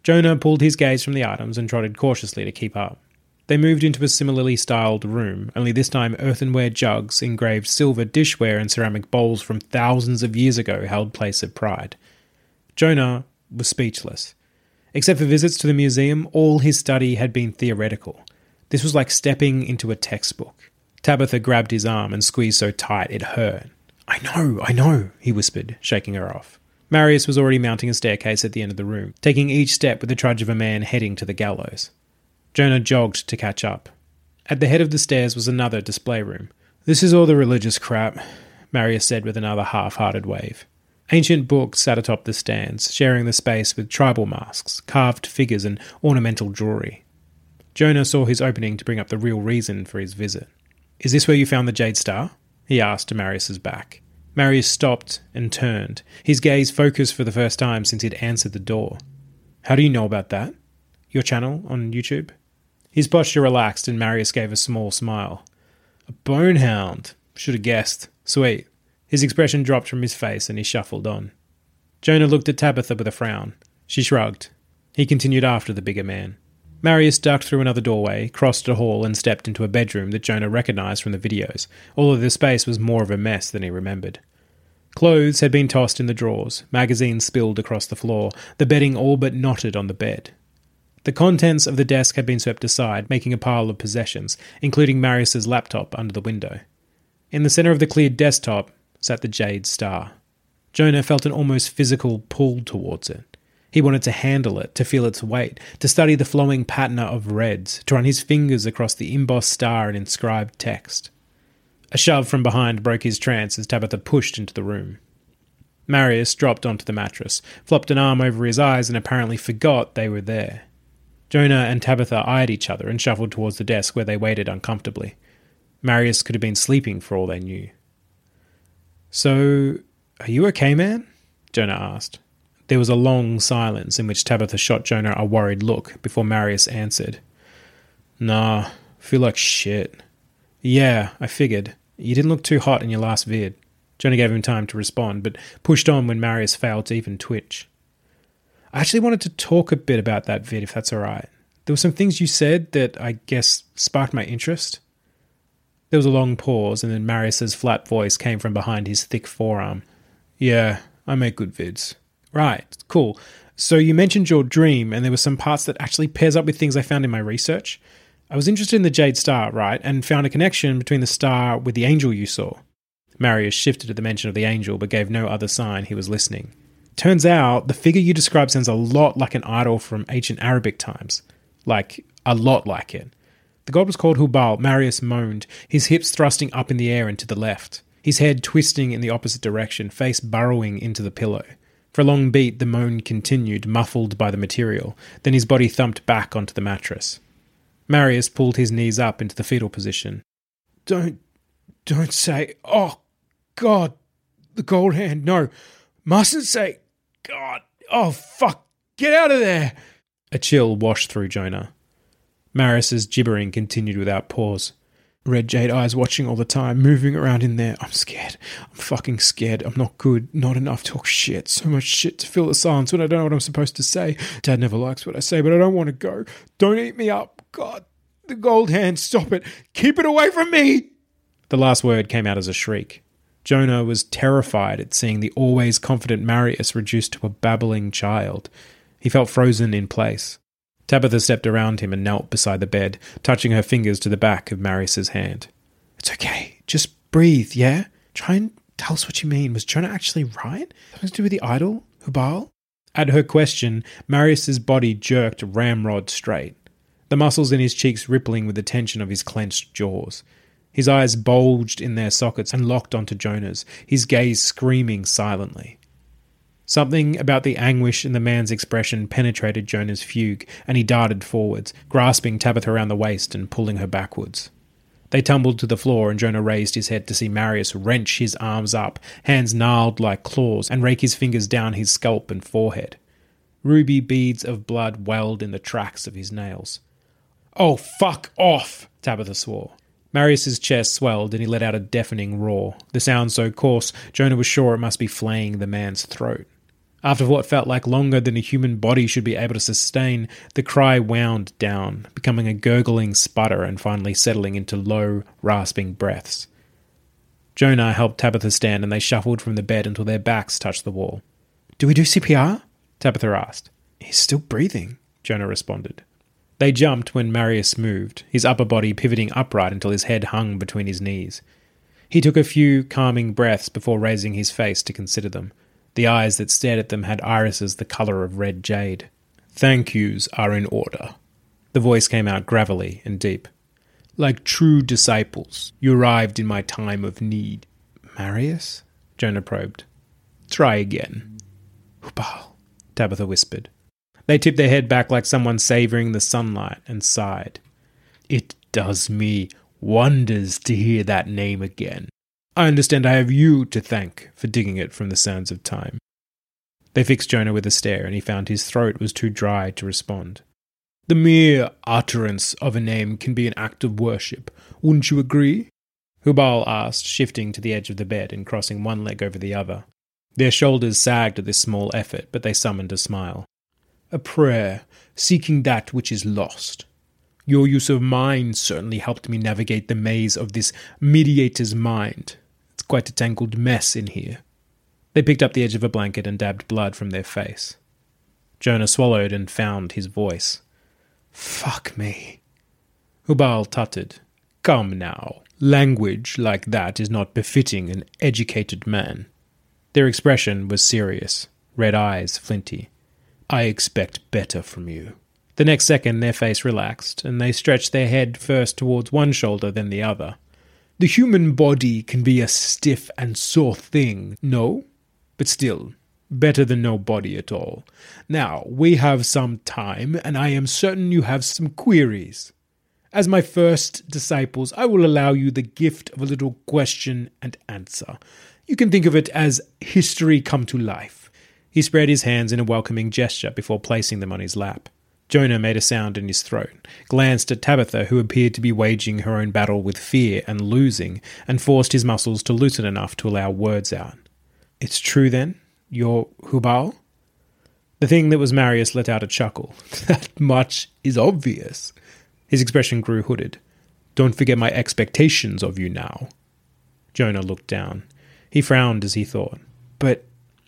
Jonah pulled his gaze from the items and trotted cautiously to keep up. They moved into a similarly styled room, only this time earthenware jugs, engraved silver dishware, and ceramic bowls from thousands of years ago held place of pride. Jonah was speechless. Except for visits to the museum, all his study had been theoretical. This was like stepping into a textbook. Tabitha grabbed his arm and squeezed so tight it hurt. I know, I know, he whispered, shaking her off. Marius was already mounting a staircase at the end of the room, taking each step with the trudge of a man heading to the gallows. Jonah jogged to catch up. At the head of the stairs was another display room. This is all the religious crap, Marius said with another half hearted wave. Ancient books sat atop the stands, sharing the space with tribal masks, carved figures, and ornamental jewelry. Jonah saw his opening to bring up the real reason for his visit. Is this where you found the Jade Star? He asked Marius's back. Marius stopped and turned, his gaze focused for the first time since he'd answered the door. How do you know about that? Your channel on YouTube? His posture relaxed and Marius gave a small smile. A bonehound. Should have guessed. Sweet. His expression dropped from his face and he shuffled on. Jonah looked at Tabitha with a frown. She shrugged. He continued after the bigger man. Marius ducked through another doorway, crossed a hall, and stepped into a bedroom that Jonah recognized from the videos, although the space was more of a mess than he remembered. Clothes had been tossed in the drawers, magazines spilled across the floor, the bedding all but knotted on the bed. The contents of the desk had been swept aside, making a pile of possessions, including Marius's laptop under the window. In the center of the cleared desktop, sat the Jade Star. Jonah felt an almost physical pull towards it. He wanted to handle it, to feel its weight, to study the flowing patina of reds, to run his fingers across the embossed star and inscribed text. A shove from behind broke his trance as Tabitha pushed into the room. Marius dropped onto the mattress, flopped an arm over his eyes, and apparently forgot they were there. Jonah and Tabitha eyed each other and shuffled towards the desk where they waited uncomfortably. Marius could have been sleeping for all they knew. So, are you okay, man? Jonah asked. There was a long silence in which Tabitha shot Jonah a worried look before Marius answered. Nah, feel like shit. Yeah, I figured. You didn't look too hot in your last vid. Jonah gave him time to respond, but pushed on when Marius failed to even twitch. I actually wanted to talk a bit about that vid, if that's alright. There were some things you said that I guess sparked my interest. There was a long pause, and then Marius's flat voice came from behind his thick forearm. Yeah, I make good vids. Right, cool. So you mentioned your dream, and there were some parts that actually pairs up with things I found in my research. I was interested in the Jade Star, right, and found a connection between the star with the angel you saw. Marius shifted at the mention of the angel, but gave no other sign he was listening. Turns out the figure you describe sounds a lot like an idol from ancient Arabic times. Like, a lot like it. The god was called Hubal. Marius moaned, his hips thrusting up in the air and to the left, his head twisting in the opposite direction, face burrowing into the pillow. For a long beat, the moan continued, muffled by the material. Then his body thumped back onto the mattress. Marius pulled his knees up into the fetal position. Don't, don't say, oh, God, the gold hand, no. Mustn't say, God, oh, fuck, get out of there. A chill washed through Jonah. Marius's gibbering continued without pause. Red jade eyes watching all the time, moving around in there. I'm scared. I'm fucking scared. I'm not good. Not enough. Talk shit. So much shit to fill the silence when I don't know what I'm supposed to say. Dad never likes what I say, but I don't want to go. Don't eat me up. God, the gold hand, stop it. Keep it away from me. The last word came out as a shriek. Jonah was terrified at seeing the always confident Marius reduced to a babbling child. He felt frozen in place. Tabitha stepped around him and knelt beside the bed, touching her fingers to the back of Marius's hand. It's okay. Just breathe, yeah? Try and tell us what you mean. Was Jonah actually right? Something to do with the idol? Hubal? At her question, Marius's body jerked ramrod straight, the muscles in his cheeks rippling with the tension of his clenched jaws. His eyes bulged in their sockets and locked onto Jonah's, his gaze screaming silently. Something about the anguish in the man's expression penetrated Jonah's fugue, and he darted forwards, grasping Tabitha around the waist and pulling her backwards. They tumbled to the floor, and Jonah raised his head to see Marius wrench his arms up, hands gnarled like claws, and rake his fingers down his scalp and forehead. Ruby beads of blood welled in the tracks of his nails. Oh, fuck off! Tabitha swore. Marius's chest swelled, and he let out a deafening roar, the sound so coarse Jonah was sure it must be flaying the man's throat. After what felt like longer than a human body should be able to sustain, the cry wound down, becoming a gurgling sputter and finally settling into low, rasping breaths. Jonah helped Tabitha stand and they shuffled from the bed until their backs touched the wall. Do we do CPR? Tabitha asked. He's still breathing, Jonah responded. They jumped when Marius moved, his upper body pivoting upright until his head hung between his knees. He took a few calming breaths before raising his face to consider them. The eyes that stared at them had irises the colour of red jade. Thank yous are in order. The voice came out gravelly and deep. Like true disciples, you arrived in my time of need. Marius? Jonah probed. Try again. Hubal, Tabitha whispered. They tipped their head back like someone savouring the sunlight and sighed. It does me wonders to hear that name again. I understand I have you to thank for digging it from the sands of time. They fixed Jonah with a stare, and he found his throat was too dry to respond. The mere utterance of a name can be an act of worship, wouldn't you agree? Hubal asked, shifting to the edge of the bed and crossing one leg over the other. Their shoulders sagged at this small effort, but they summoned a smile. A prayer, seeking that which is lost. Your use of mind certainly helped me navigate the maze of this mediator's mind quite a tangled mess in here. They picked up the edge of a blanket and dabbed blood from their face. Jonah swallowed and found his voice. Fuck me. Hubal tutted. Come now. Language like that is not befitting an educated man. Their expression was serious, red eyes flinty. I expect better from you. The next second, their face relaxed, and they stretched their head first towards one shoulder, then the other. The human body can be a stiff and sore thing, no? But still, better than no body at all. Now, we have some time, and I am certain you have some queries. As my first disciples, I will allow you the gift of a little question and answer. You can think of it as history come to life. He spread his hands in a welcoming gesture before placing them on his lap. Jonah made a sound in his throat, glanced at Tabitha, who appeared to be waging her own battle with fear and losing, and forced his muscles to loosen enough to allow words out. It's true then? You're Hubal? The thing that was Marius let out a chuckle. *laughs* that much is obvious. His expression grew hooded. Don't forget my expectations of you now. Jonah looked down. He frowned as he thought. But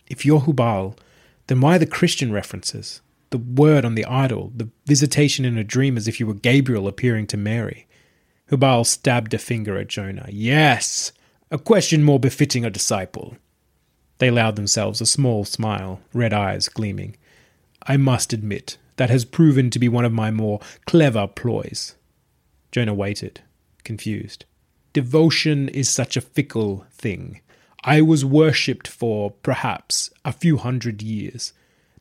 if you're Hubal, then why the Christian references? The word on the idol, the visitation in a dream as if you were Gabriel appearing to Mary. Hubal stabbed a finger at Jonah. Yes, a question more befitting a disciple. They allowed themselves a small smile, red eyes gleaming. I must admit, that has proven to be one of my more clever ploys. Jonah waited, confused. Devotion is such a fickle thing. I was worshipped for, perhaps, a few hundred years.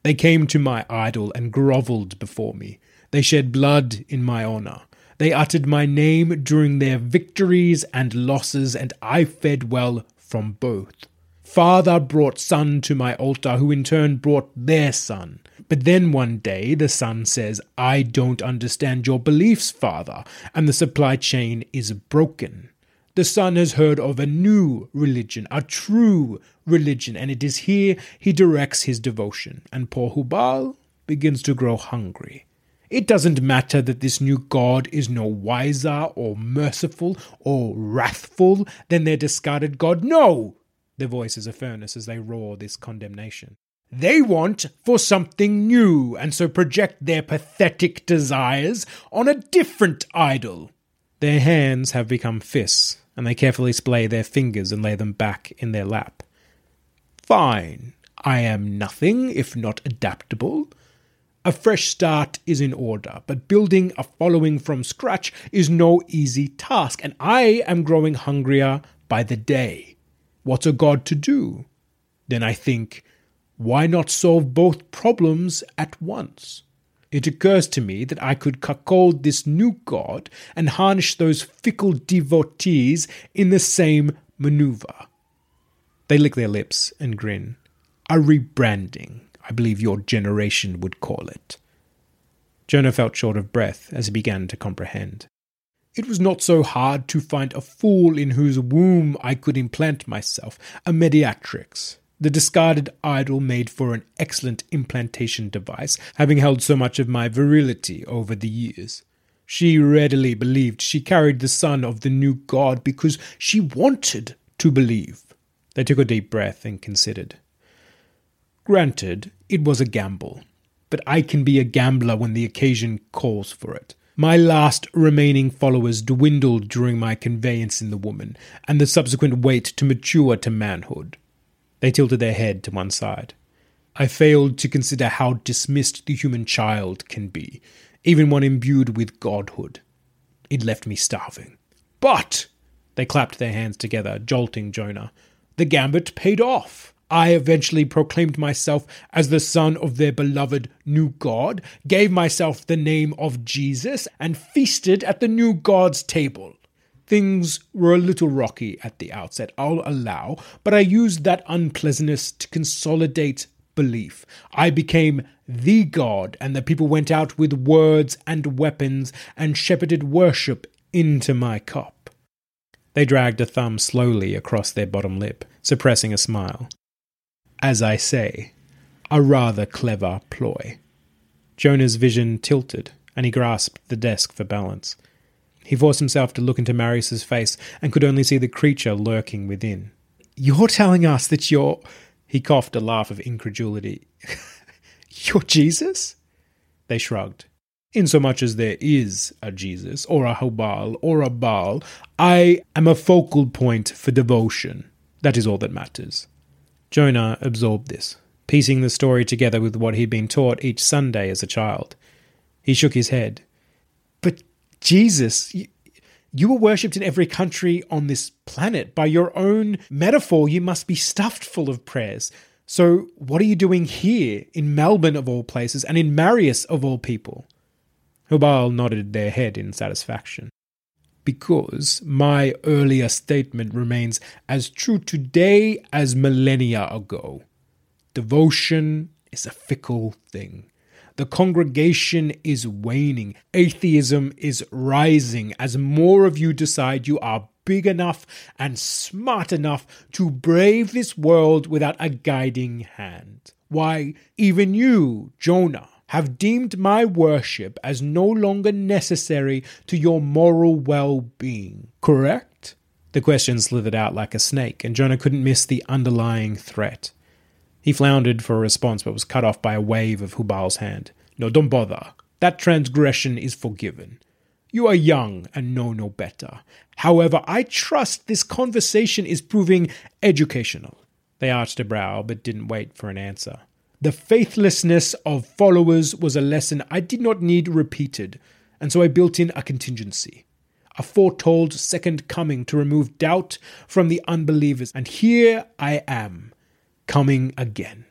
They came to my idol and grovelled before me. They shed blood in my honour. They uttered my name during their victories and losses, and I fed well from both. Father brought son to my altar, who in turn brought their son. But then one day the son says, I don't understand your beliefs, father, and the supply chain is broken. The son has heard of a new religion, a true religion, and it is here he directs his devotion. And poor Hubal begins to grow hungry. It doesn't matter that this new God is no wiser or merciful or wrathful than their discarded God. No! Their voices are furnace as they roar this condemnation. They want for something new, and so project their pathetic desires on a different idol. Their hands have become fists, and they carefully splay their fingers and lay them back in their lap. Fine, I am nothing if not adaptable. A fresh start is in order, but building a following from scratch is no easy task, and I am growing hungrier by the day. What's a god to do? Then I think, why not solve both problems at once? It occurs to me that I could cuckold this new god and harness those fickle devotees in the same maneuver. They lick their lips and grin. A rebranding, I believe your generation would call it. Jonah felt short of breath as he began to comprehend. It was not so hard to find a fool in whose womb I could implant myself, a mediatrix. The discarded idol made for an excellent implantation device, having held so much of my virility over the years. She readily believed she carried the son of the new god because she wanted to believe. They took a deep breath and considered. Granted, it was a gamble, but I can be a gambler when the occasion calls for it. My last remaining followers dwindled during my conveyance in the woman, and the subsequent wait to mature to manhood. They tilted their head to one side. I failed to consider how dismissed the human child can be, even one imbued with godhood. It left me starving. But they clapped their hands together, jolting Jonah. The gambit paid off. I eventually proclaimed myself as the son of their beloved new God, gave myself the name of Jesus, and feasted at the new God's table. Things were a little rocky at the outset, I'll allow, but I used that unpleasantness to consolidate belief. I became the God, and the people went out with words and weapons and shepherded worship into my cup. They dragged a thumb slowly across their bottom lip, suppressing a smile. As I say, a rather clever ploy. Jonah's vision tilted, and he grasped the desk for balance. He forced himself to look into Marius's face and could only see the creature lurking within. You're telling us that you're. He coughed a laugh of incredulity. *laughs* you're Jesus? They shrugged. Insomuch as there is a Jesus, or a Hubal, or a Baal, I am a focal point for devotion. That is all that matters. Jonah absorbed this, piecing the story together with what he'd been taught each Sunday as a child. He shook his head. But Jesus, you, you were worshipped in every country on this planet. By your own metaphor, you must be stuffed full of prayers. So, what are you doing here, in Melbourne of all places, and in Marius of all people? Hubal nodded their head in satisfaction. Because my earlier statement remains as true today as millennia ago. Devotion is a fickle thing. The congregation is waning. Atheism is rising as more of you decide you are big enough and smart enough to brave this world without a guiding hand. Why, even you, Jonah, have deemed my worship as no longer necessary to your moral well being, correct? The question slithered out like a snake, and Jonah couldn't miss the underlying threat. He floundered for a response but was cut off by a wave of Hubal's hand. No, don't bother. That transgression is forgiven. You are young and know no better. However, I trust this conversation is proving educational. They arched a brow but didn't wait for an answer. The faithlessness of followers was a lesson I did not need repeated, and so I built in a contingency. A foretold second coming to remove doubt from the unbelievers, and here I am, coming again.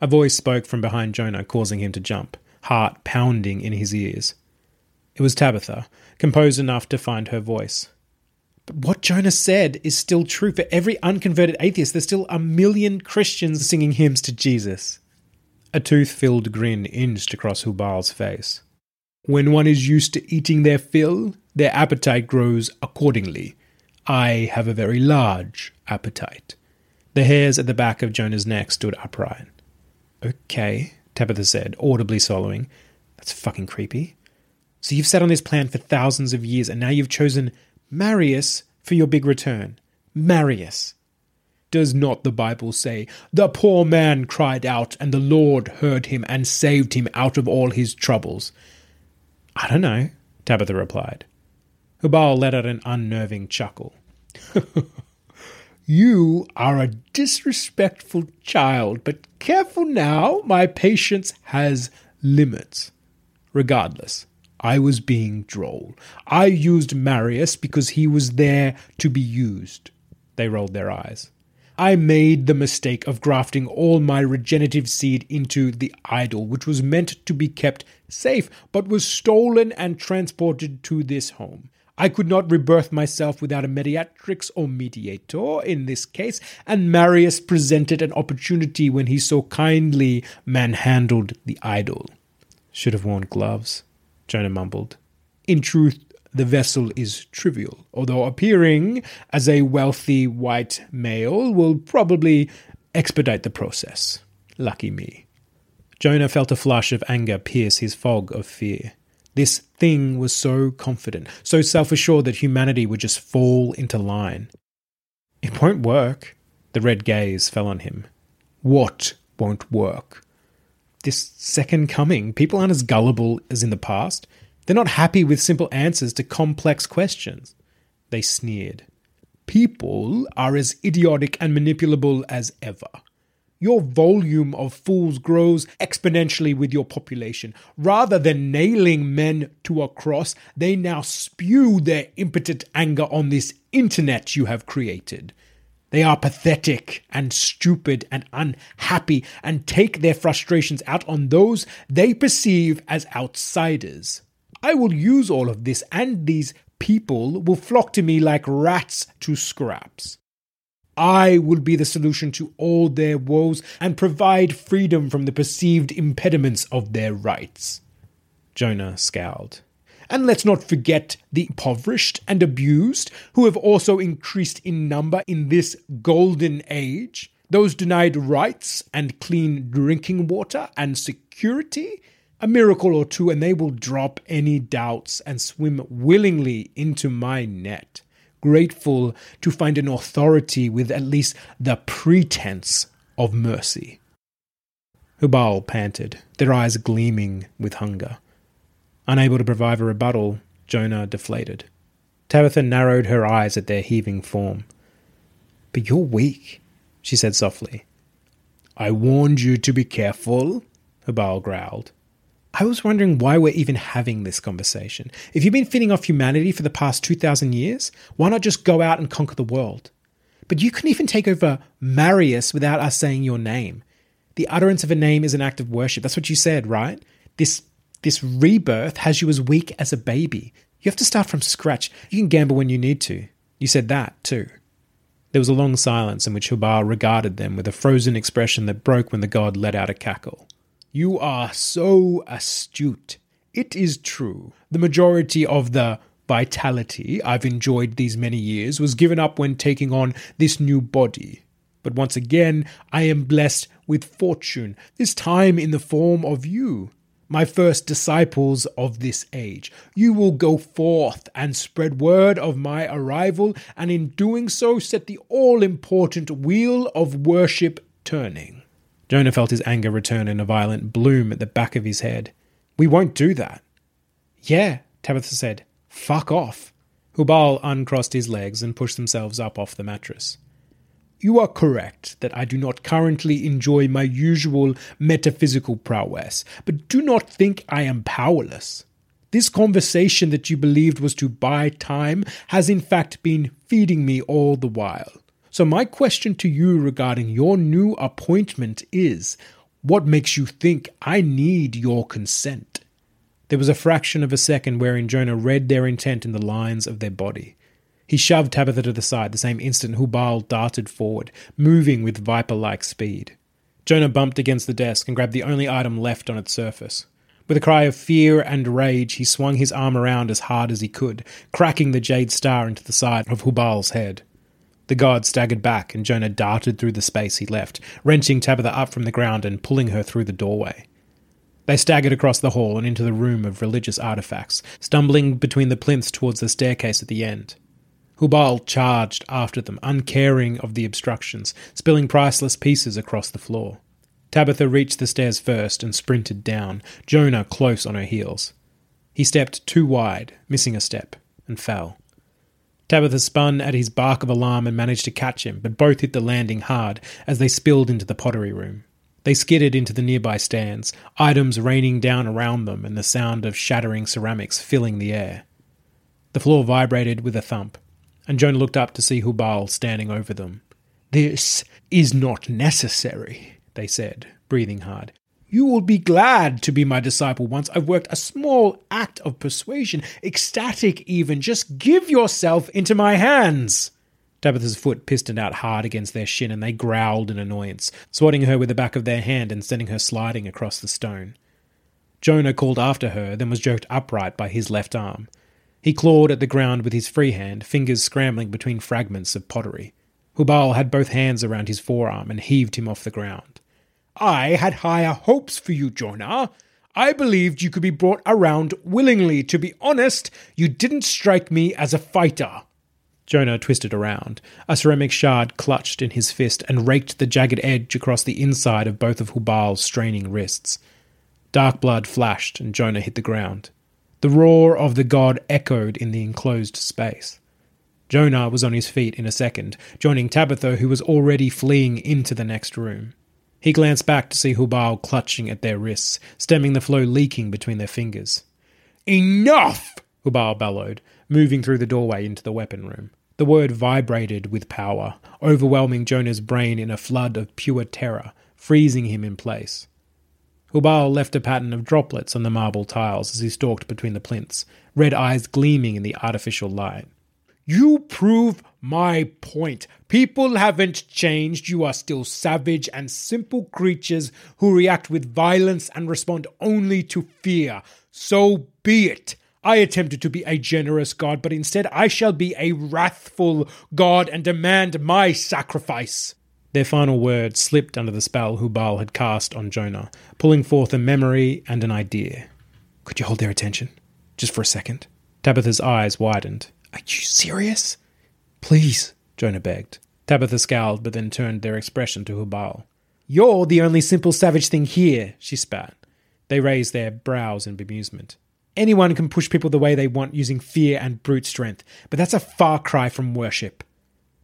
A voice spoke from behind Jonah, causing him to jump, heart pounding in his ears. It was Tabitha, composed enough to find her voice. But what Jonah said is still true for every unconverted atheist. There's still a million Christians singing hymns to Jesus. A tooth filled grin inched across Hubal's face. When one is used to eating their fill, their appetite grows accordingly. I have a very large appetite. The hairs at the back of Jonah's neck stood upright. Okay, Tabitha said, audibly swallowing. That's fucking creepy. So you've sat on this plan for thousands of years, and now you've chosen Marius for your big return. Marius. Does not the Bible say, The poor man cried out, and the Lord heard him and saved him out of all his troubles? I don't know, Tabitha replied. Hubal let out an unnerving chuckle. *laughs* you are a disrespectful child, but careful now, my patience has limits. Regardless, I was being droll. I used Marius because he was there to be used. They rolled their eyes. I made the mistake of grafting all my regenerative seed into the idol, which was meant to be kept safe, but was stolen and transported to this home. I could not rebirth myself without a mediatrix or mediator in this case, and Marius presented an opportunity when he so kindly manhandled the idol. Should have worn gloves. Jonah mumbled. In truth, the vessel is trivial, although appearing as a wealthy white male will probably expedite the process. Lucky me. Jonah felt a flush of anger pierce his fog of fear. This thing was so confident, so self assured that humanity would just fall into line. It won't work. The red gaze fell on him. What won't work? this second coming. People aren't as gullible as in the past. They're not happy with simple answers to complex questions. They sneered. People are as idiotic and manipulable as ever. Your volume of fools grows exponentially with your population. Rather than nailing men to a cross, they now spew their impotent anger on this internet you have created. They are pathetic and stupid and unhappy and take their frustrations out on those they perceive as outsiders. I will use all of this, and these people will flock to me like rats to scraps. I will be the solution to all their woes and provide freedom from the perceived impediments of their rights. Jonah scowled. And let's not forget the impoverished and abused, who have also increased in number in this golden age. Those denied rights and clean drinking water and security. A miracle or two, and they will drop any doubts and swim willingly into my net, grateful to find an authority with at least the pretense of mercy. Hubal panted, their eyes gleaming with hunger. Unable to provide a rebuttal, Jonah deflated. Tabitha narrowed her eyes at their heaving form. But you're weak, she said softly. I warned you to be careful, Hubal growled. I was wondering why we're even having this conversation. If you've been feeding off humanity for the past 2,000 years, why not just go out and conquer the world? But you couldn't even take over Marius without us saying your name. The utterance of a name is an act of worship. That's what you said, right? This this rebirth has you as weak as a baby. You have to start from scratch. You can gamble when you need to. You said that, too. There was a long silence in which Hubal regarded them with a frozen expression that broke when the god let out a cackle. You are so astute. It is true. The majority of the vitality I've enjoyed these many years was given up when taking on this new body. But once again, I am blessed with fortune, this time in the form of you my first disciples of this age. You will go forth and spread word of my arrival, and in doing so set the all important wheel of worship turning. Jonah felt his anger return in a violent bloom at the back of his head. We won't do that. Yeah, Tabitha said. Fuck off. Hubal uncrossed his legs and pushed themselves up off the mattress. You are correct that I do not currently enjoy my usual metaphysical prowess, but do not think I am powerless. This conversation that you believed was to buy time has in fact been feeding me all the while. So, my question to you regarding your new appointment is what makes you think I need your consent? There was a fraction of a second wherein Jonah read their intent in the lines of their body. He shoved Tabitha to the side the same instant Hubal darted forward, moving with viper like speed. Jonah bumped against the desk and grabbed the only item left on its surface. With a cry of fear and rage, he swung his arm around as hard as he could, cracking the jade star into the side of Hubal's head. The god staggered back, and Jonah darted through the space he left, wrenching Tabitha up from the ground and pulling her through the doorway. They staggered across the hall and into the room of religious artifacts, stumbling between the plinths towards the staircase at the end. Hubal charged after them, uncaring of the obstructions, spilling priceless pieces across the floor. Tabitha reached the stairs first and sprinted down, Jonah close on her heels. He stepped too wide, missing a step, and fell. Tabitha spun at his bark of alarm and managed to catch him, but both hit the landing hard as they spilled into the pottery room. They skidded into the nearby stands, items raining down around them and the sound of shattering ceramics filling the air. The floor vibrated with a thump, and Jonah looked up to see Hubal standing over them. This is not necessary, they said, breathing hard. You will be glad to be my disciple once I've worked a small act of persuasion, ecstatic even. Just give yourself into my hands. Tabitha's foot pistoned out hard against their shin, and they growled in annoyance, swatting her with the back of their hand and sending her sliding across the stone. Jonah called after her, then was jerked upright by his left arm. He clawed at the ground with his free hand, fingers scrambling between fragments of pottery. Hubal had both hands around his forearm and heaved him off the ground. I had higher hopes for you, Jonah. I believed you could be brought around willingly. To be honest, you didn't strike me as a fighter. Jonah twisted around. A ceramic shard clutched in his fist and raked the jagged edge across the inside of both of Hubal's straining wrists. Dark blood flashed, and Jonah hit the ground. The roar of the god echoed in the enclosed space. Jonah was on his feet in a second, joining Tabitha, who was already fleeing into the next room. He glanced back to see Hubal clutching at their wrists, stemming the flow leaking between their fingers. Enough! Hubal bellowed, moving through the doorway into the weapon room. The word vibrated with power, overwhelming Jonah's brain in a flood of pure terror, freezing him in place. Hubal left a pattern of droplets on the marble tiles as he stalked between the plinths, red eyes gleaming in the artificial light. You prove my point. People haven't changed. You are still savage and simple creatures who react with violence and respond only to fear. So be it. I attempted to be a generous God, but instead I shall be a wrathful God and demand my sacrifice. Their final words slipped under the spell Hubal had cast on Jonah, pulling forth a memory and an idea. Could you hold their attention? Just for a second? Tabitha's eyes widened. Are you serious? Please, Jonah begged. Tabitha scowled, but then turned their expression to Hubal. You're the only simple savage thing here, she spat. They raised their brows in bemusement. Anyone can push people the way they want using fear and brute strength, but that's a far cry from worship.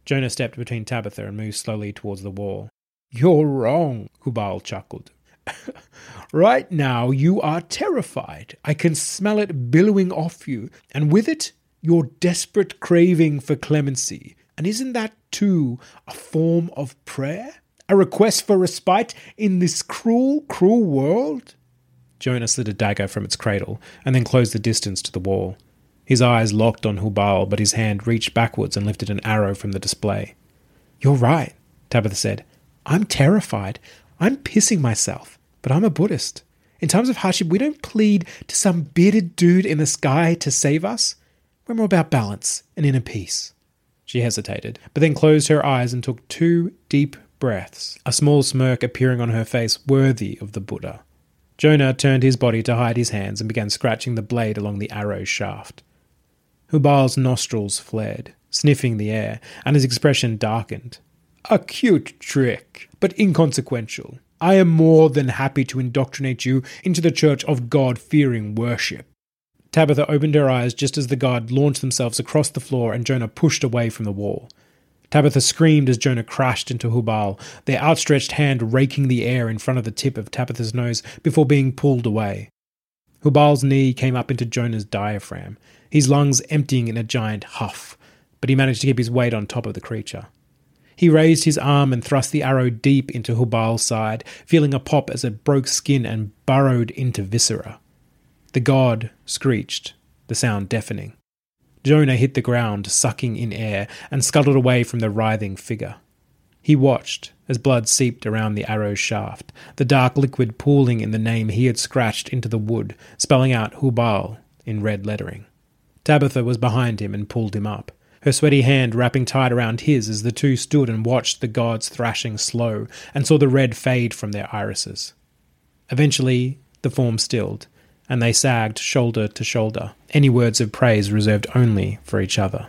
Jonah stepped between Tabitha and moved slowly towards the wall. You're wrong, Hubal chuckled. *laughs* right now, you are terrified. I can smell it billowing off you, and with it, your desperate craving for clemency. And isn't that, too, a form of prayer? A request for respite in this cruel, cruel world? Jonah slid a dagger from its cradle and then closed the distance to the wall. His eyes locked on Hubal, but his hand reached backwards and lifted an arrow from the display. You're right, Tabitha said. I'm terrified. I'm pissing myself, but I'm a Buddhist. In times of hardship, we don't plead to some bearded dude in the sky to save us. We're more about balance and inner peace. She hesitated, but then closed her eyes and took two deep breaths, a small smirk appearing on her face worthy of the Buddha. Jonah turned his body to hide his hands and began scratching the blade along the arrow shaft. Hubal's nostrils flared, sniffing the air, and his expression darkened. A cute trick, but inconsequential. I am more than happy to indoctrinate you into the church of God fearing worship. Tabitha opened her eyes just as the guard launched themselves across the floor and Jonah pushed away from the wall. Tabitha screamed as Jonah crashed into Hubal, their outstretched hand raking the air in front of the tip of Tabitha's nose before being pulled away. Hubal's knee came up into Jonah's diaphragm, his lungs emptying in a giant huff, but he managed to keep his weight on top of the creature. He raised his arm and thrust the arrow deep into Hubal's side, feeling a pop as it broke skin and burrowed into viscera. The god screeched, the sound deafening. Jonah hit the ground, sucking in air, and scuttled away from the writhing figure. He watched as blood seeped around the arrow's shaft, the dark liquid pooling in the name he had scratched into the wood, spelling out Hubal in red lettering. Tabitha was behind him and pulled him up her sweaty hand wrapping tight around his as the two stood and watched the gods thrashing slow and saw the red fade from their irises. Eventually, the form stilled, and they sagged shoulder to shoulder, any words of praise reserved only for each other.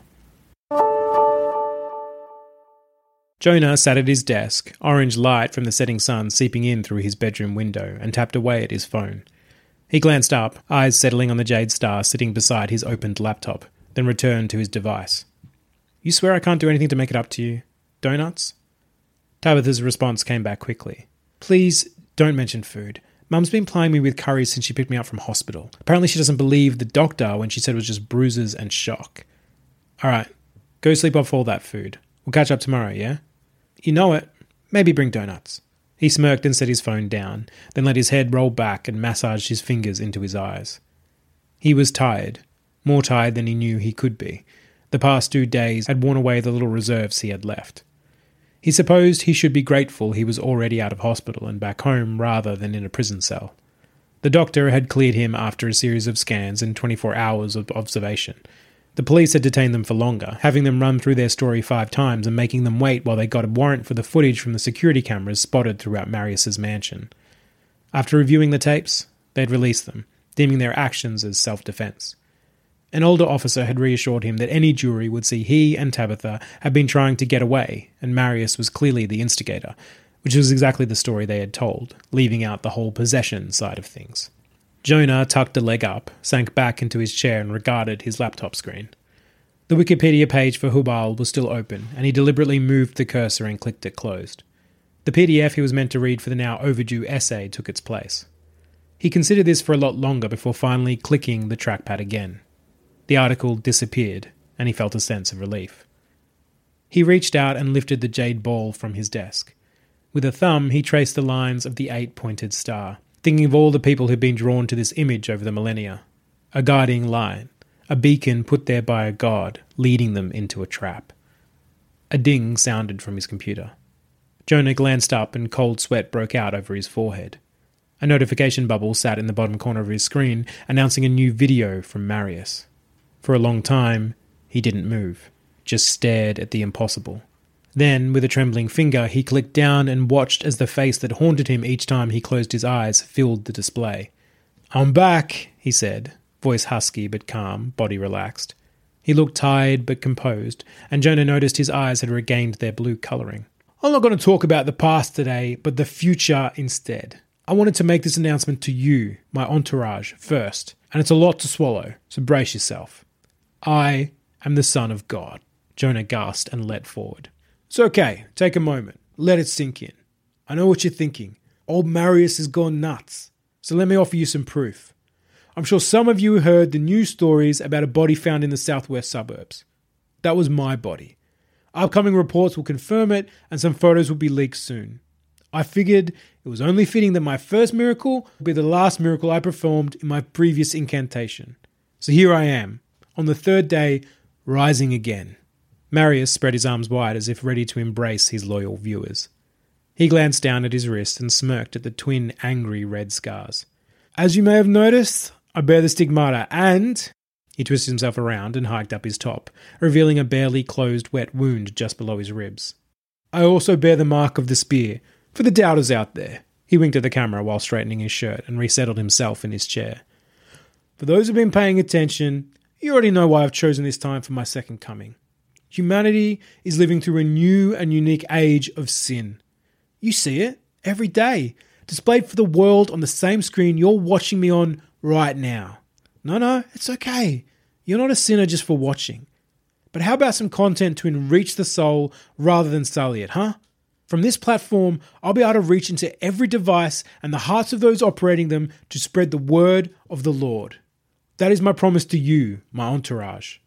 Jonah sat at his desk, orange light from the setting sun seeping in through his bedroom window, and tapped away at his phone. He glanced up, eyes settling on the jade star sitting beside his opened laptop, then returned to his device. You swear I can't do anything to make it up to you? Donuts? Tabitha's response came back quickly. Please don't mention food. Mum's been plying me with curries since she picked me up from hospital. Apparently, she doesn't believe the doctor when she said it was just bruises and shock. All right, go sleep off all that food. We'll catch up tomorrow, yeah? You know it. Maybe bring donuts. He smirked and set his phone down, then let his head roll back and massaged his fingers into his eyes. He was tired, more tired than he knew he could be, the past two days had worn away the little reserves he had left. He supposed he should be grateful he was already out of hospital and back home rather than in a prison cell. The doctor had cleared him after a series of scans and 24 hours of observation. The police had detained them for longer, having them run through their story five times and making them wait while they got a warrant for the footage from the security cameras spotted throughout Marius's mansion. After reviewing the tapes, they'd released them, deeming their actions as self defense. An older officer had reassured him that any jury would see he and Tabitha had been trying to get away, and Marius was clearly the instigator, which was exactly the story they had told, leaving out the whole possession side of things. Jonah tucked a leg up, sank back into his chair, and regarded his laptop screen. The Wikipedia page for Hubal was still open, and he deliberately moved the cursor and clicked it closed. The PDF he was meant to read for the now overdue essay took its place. He considered this for a lot longer before finally clicking the trackpad again. The article disappeared, and he felt a sense of relief. He reached out and lifted the jade ball from his desk. With a thumb, he traced the lines of the eight pointed star, thinking of all the people who'd been drawn to this image over the millennia. A guiding line, a beacon put there by a god, leading them into a trap. A ding sounded from his computer. Jonah glanced up and cold sweat broke out over his forehead. A notification bubble sat in the bottom corner of his screen, announcing a new video from Marius. For a long time, he didn't move, just stared at the impossible. Then, with a trembling finger, he clicked down and watched as the face that haunted him each time he closed his eyes filled the display. I'm back, he said, voice husky but calm, body relaxed. He looked tired but composed, and Jonah noticed his eyes had regained their blue colouring. I'm not going to talk about the past today, but the future instead. I wanted to make this announcement to you, my entourage, first, and it's a lot to swallow, so brace yourself. I am the Son of God. Jonah gasped and leapt forward. It's okay, take a moment, let it sink in. I know what you're thinking. Old Marius has gone nuts. So let me offer you some proof. I'm sure some of you heard the news stories about a body found in the southwest suburbs. That was my body. Upcoming reports will confirm it, and some photos will be leaked soon. I figured it was only fitting that my first miracle would be the last miracle I performed in my previous incantation. So here I am, on the third day, rising again. Marius spread his arms wide as if ready to embrace his loyal viewers. He glanced down at his wrist and smirked at the twin angry red scars. As you may have noticed, I bear the stigmata and. He twisted himself around and hiked up his top, revealing a barely closed wet wound just below his ribs. I also bear the mark of the spear, for the doubters out there. He winked at the camera while straightening his shirt and resettled himself in his chair. For those who've been paying attention, you already know why I've chosen this time for my second coming. Humanity is living through a new and unique age of sin. You see it every day, displayed for the world on the same screen you're watching me on right now. No, no, it's okay. You're not a sinner just for watching. But how about some content to enrich the soul rather than sully it, huh? From this platform, I'll be able to reach into every device and the hearts of those operating them to spread the word of the Lord. That is my promise to you, my entourage.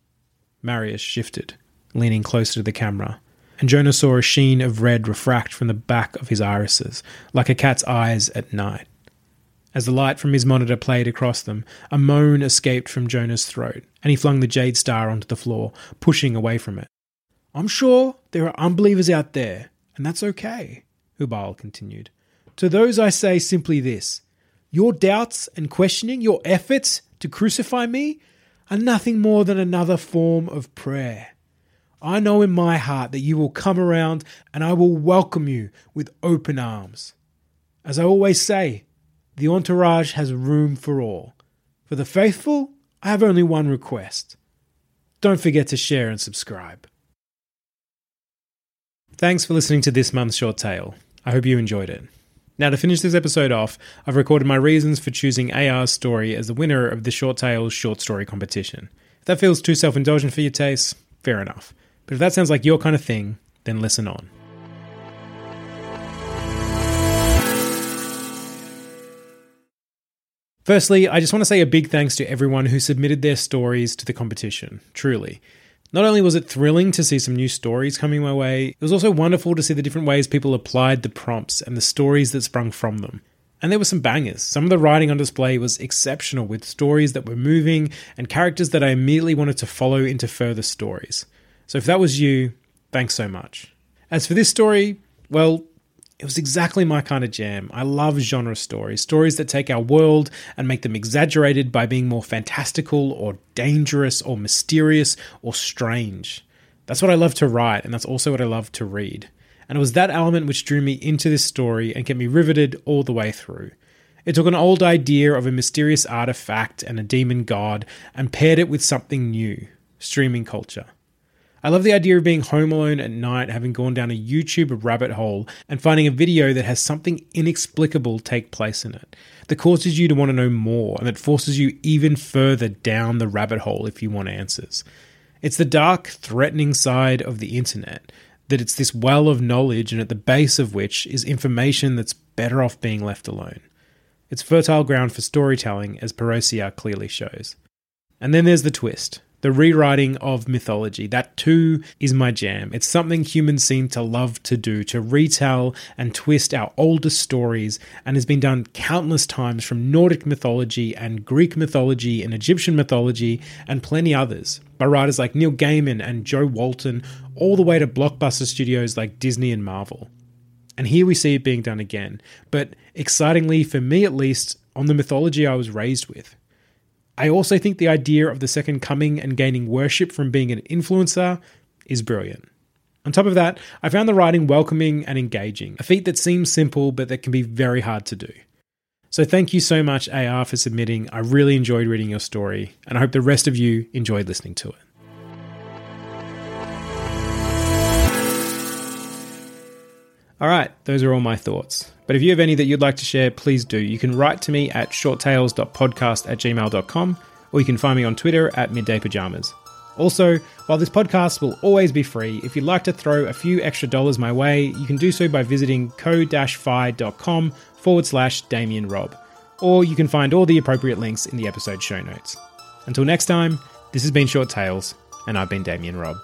Marius shifted, leaning closer to the camera, and Jonah saw a sheen of red refract from the back of his irises, like a cat's eyes at night. As the light from his monitor played across them, a moan escaped from Jonah's throat, and he flung the Jade Star onto the floor, pushing away from it. I'm sure there are unbelievers out there, and that's okay, Hubal continued. To those I say simply this Your doubts and questioning, your efforts to crucify me, are nothing more than another form of prayer. I know in my heart that you will come around and I will welcome you with open arms. As I always say, the entourage has room for all. For the faithful, I have only one request. Don't forget to share and subscribe. Thanks for listening to this month's short tale. I hope you enjoyed it. Now, to finish this episode off, I've recorded my reasons for choosing AR's story as the winner of the Short Tales short story competition. If that feels too self indulgent for your taste, fair enough. But if that sounds like your kind of thing, then listen on. Firstly, I just want to say a big thanks to everyone who submitted their stories to the competition, truly. Not only was it thrilling to see some new stories coming my way, it was also wonderful to see the different ways people applied the prompts and the stories that sprung from them. And there were some bangers. Some of the writing on display was exceptional, with stories that were moving and characters that I immediately wanted to follow into further stories. So if that was you, thanks so much. As for this story, well, it was exactly my kind of jam. I love genre stories, stories that take our world and make them exaggerated by being more fantastical or dangerous or mysterious or strange. That's what I love to write, and that's also what I love to read. And it was that element which drew me into this story and kept me riveted all the way through. It took an old idea of a mysterious artifact and a demon god and paired it with something new streaming culture. I love the idea of being home alone at night, having gone down a YouTube rabbit hole, and finding a video that has something inexplicable take place in it, that causes you to want to know more, and that forces you even further down the rabbit hole if you want answers. It's the dark, threatening side of the internet, that it's this well of knowledge, and at the base of which is information that's better off being left alone. It's fertile ground for storytelling, as Parousia clearly shows. And then there's the twist the rewriting of mythology. That too is my jam. It's something humans seem to love to do, to retell and twist our oldest stories, and has been done countless times from Nordic mythology and Greek mythology and Egyptian mythology and plenty others by writers like Neil Gaiman and Jo Walton, all the way to blockbuster studios like Disney and Marvel. And here we see it being done again, but excitingly, for me at least, on the mythology I was raised with. I also think the idea of the second coming and gaining worship from being an influencer is brilliant. On top of that, I found the writing welcoming and engaging, a feat that seems simple but that can be very hard to do. So thank you so much, AR, for submitting. I really enjoyed reading your story, and I hope the rest of you enjoyed listening to it. All right, those are all my thoughts. But if you have any that you'd like to share, please do. You can write to me at shorttales.podcast at gmail.com, or you can find me on Twitter at midday pajamas. Also, while this podcast will always be free, if you'd like to throw a few extra dollars my way, you can do so by visiting ko-fi.com forward slash Damian Robb, or you can find all the appropriate links in the episode show notes. Until next time, this has been Short Tales, and I've been Damian Robb.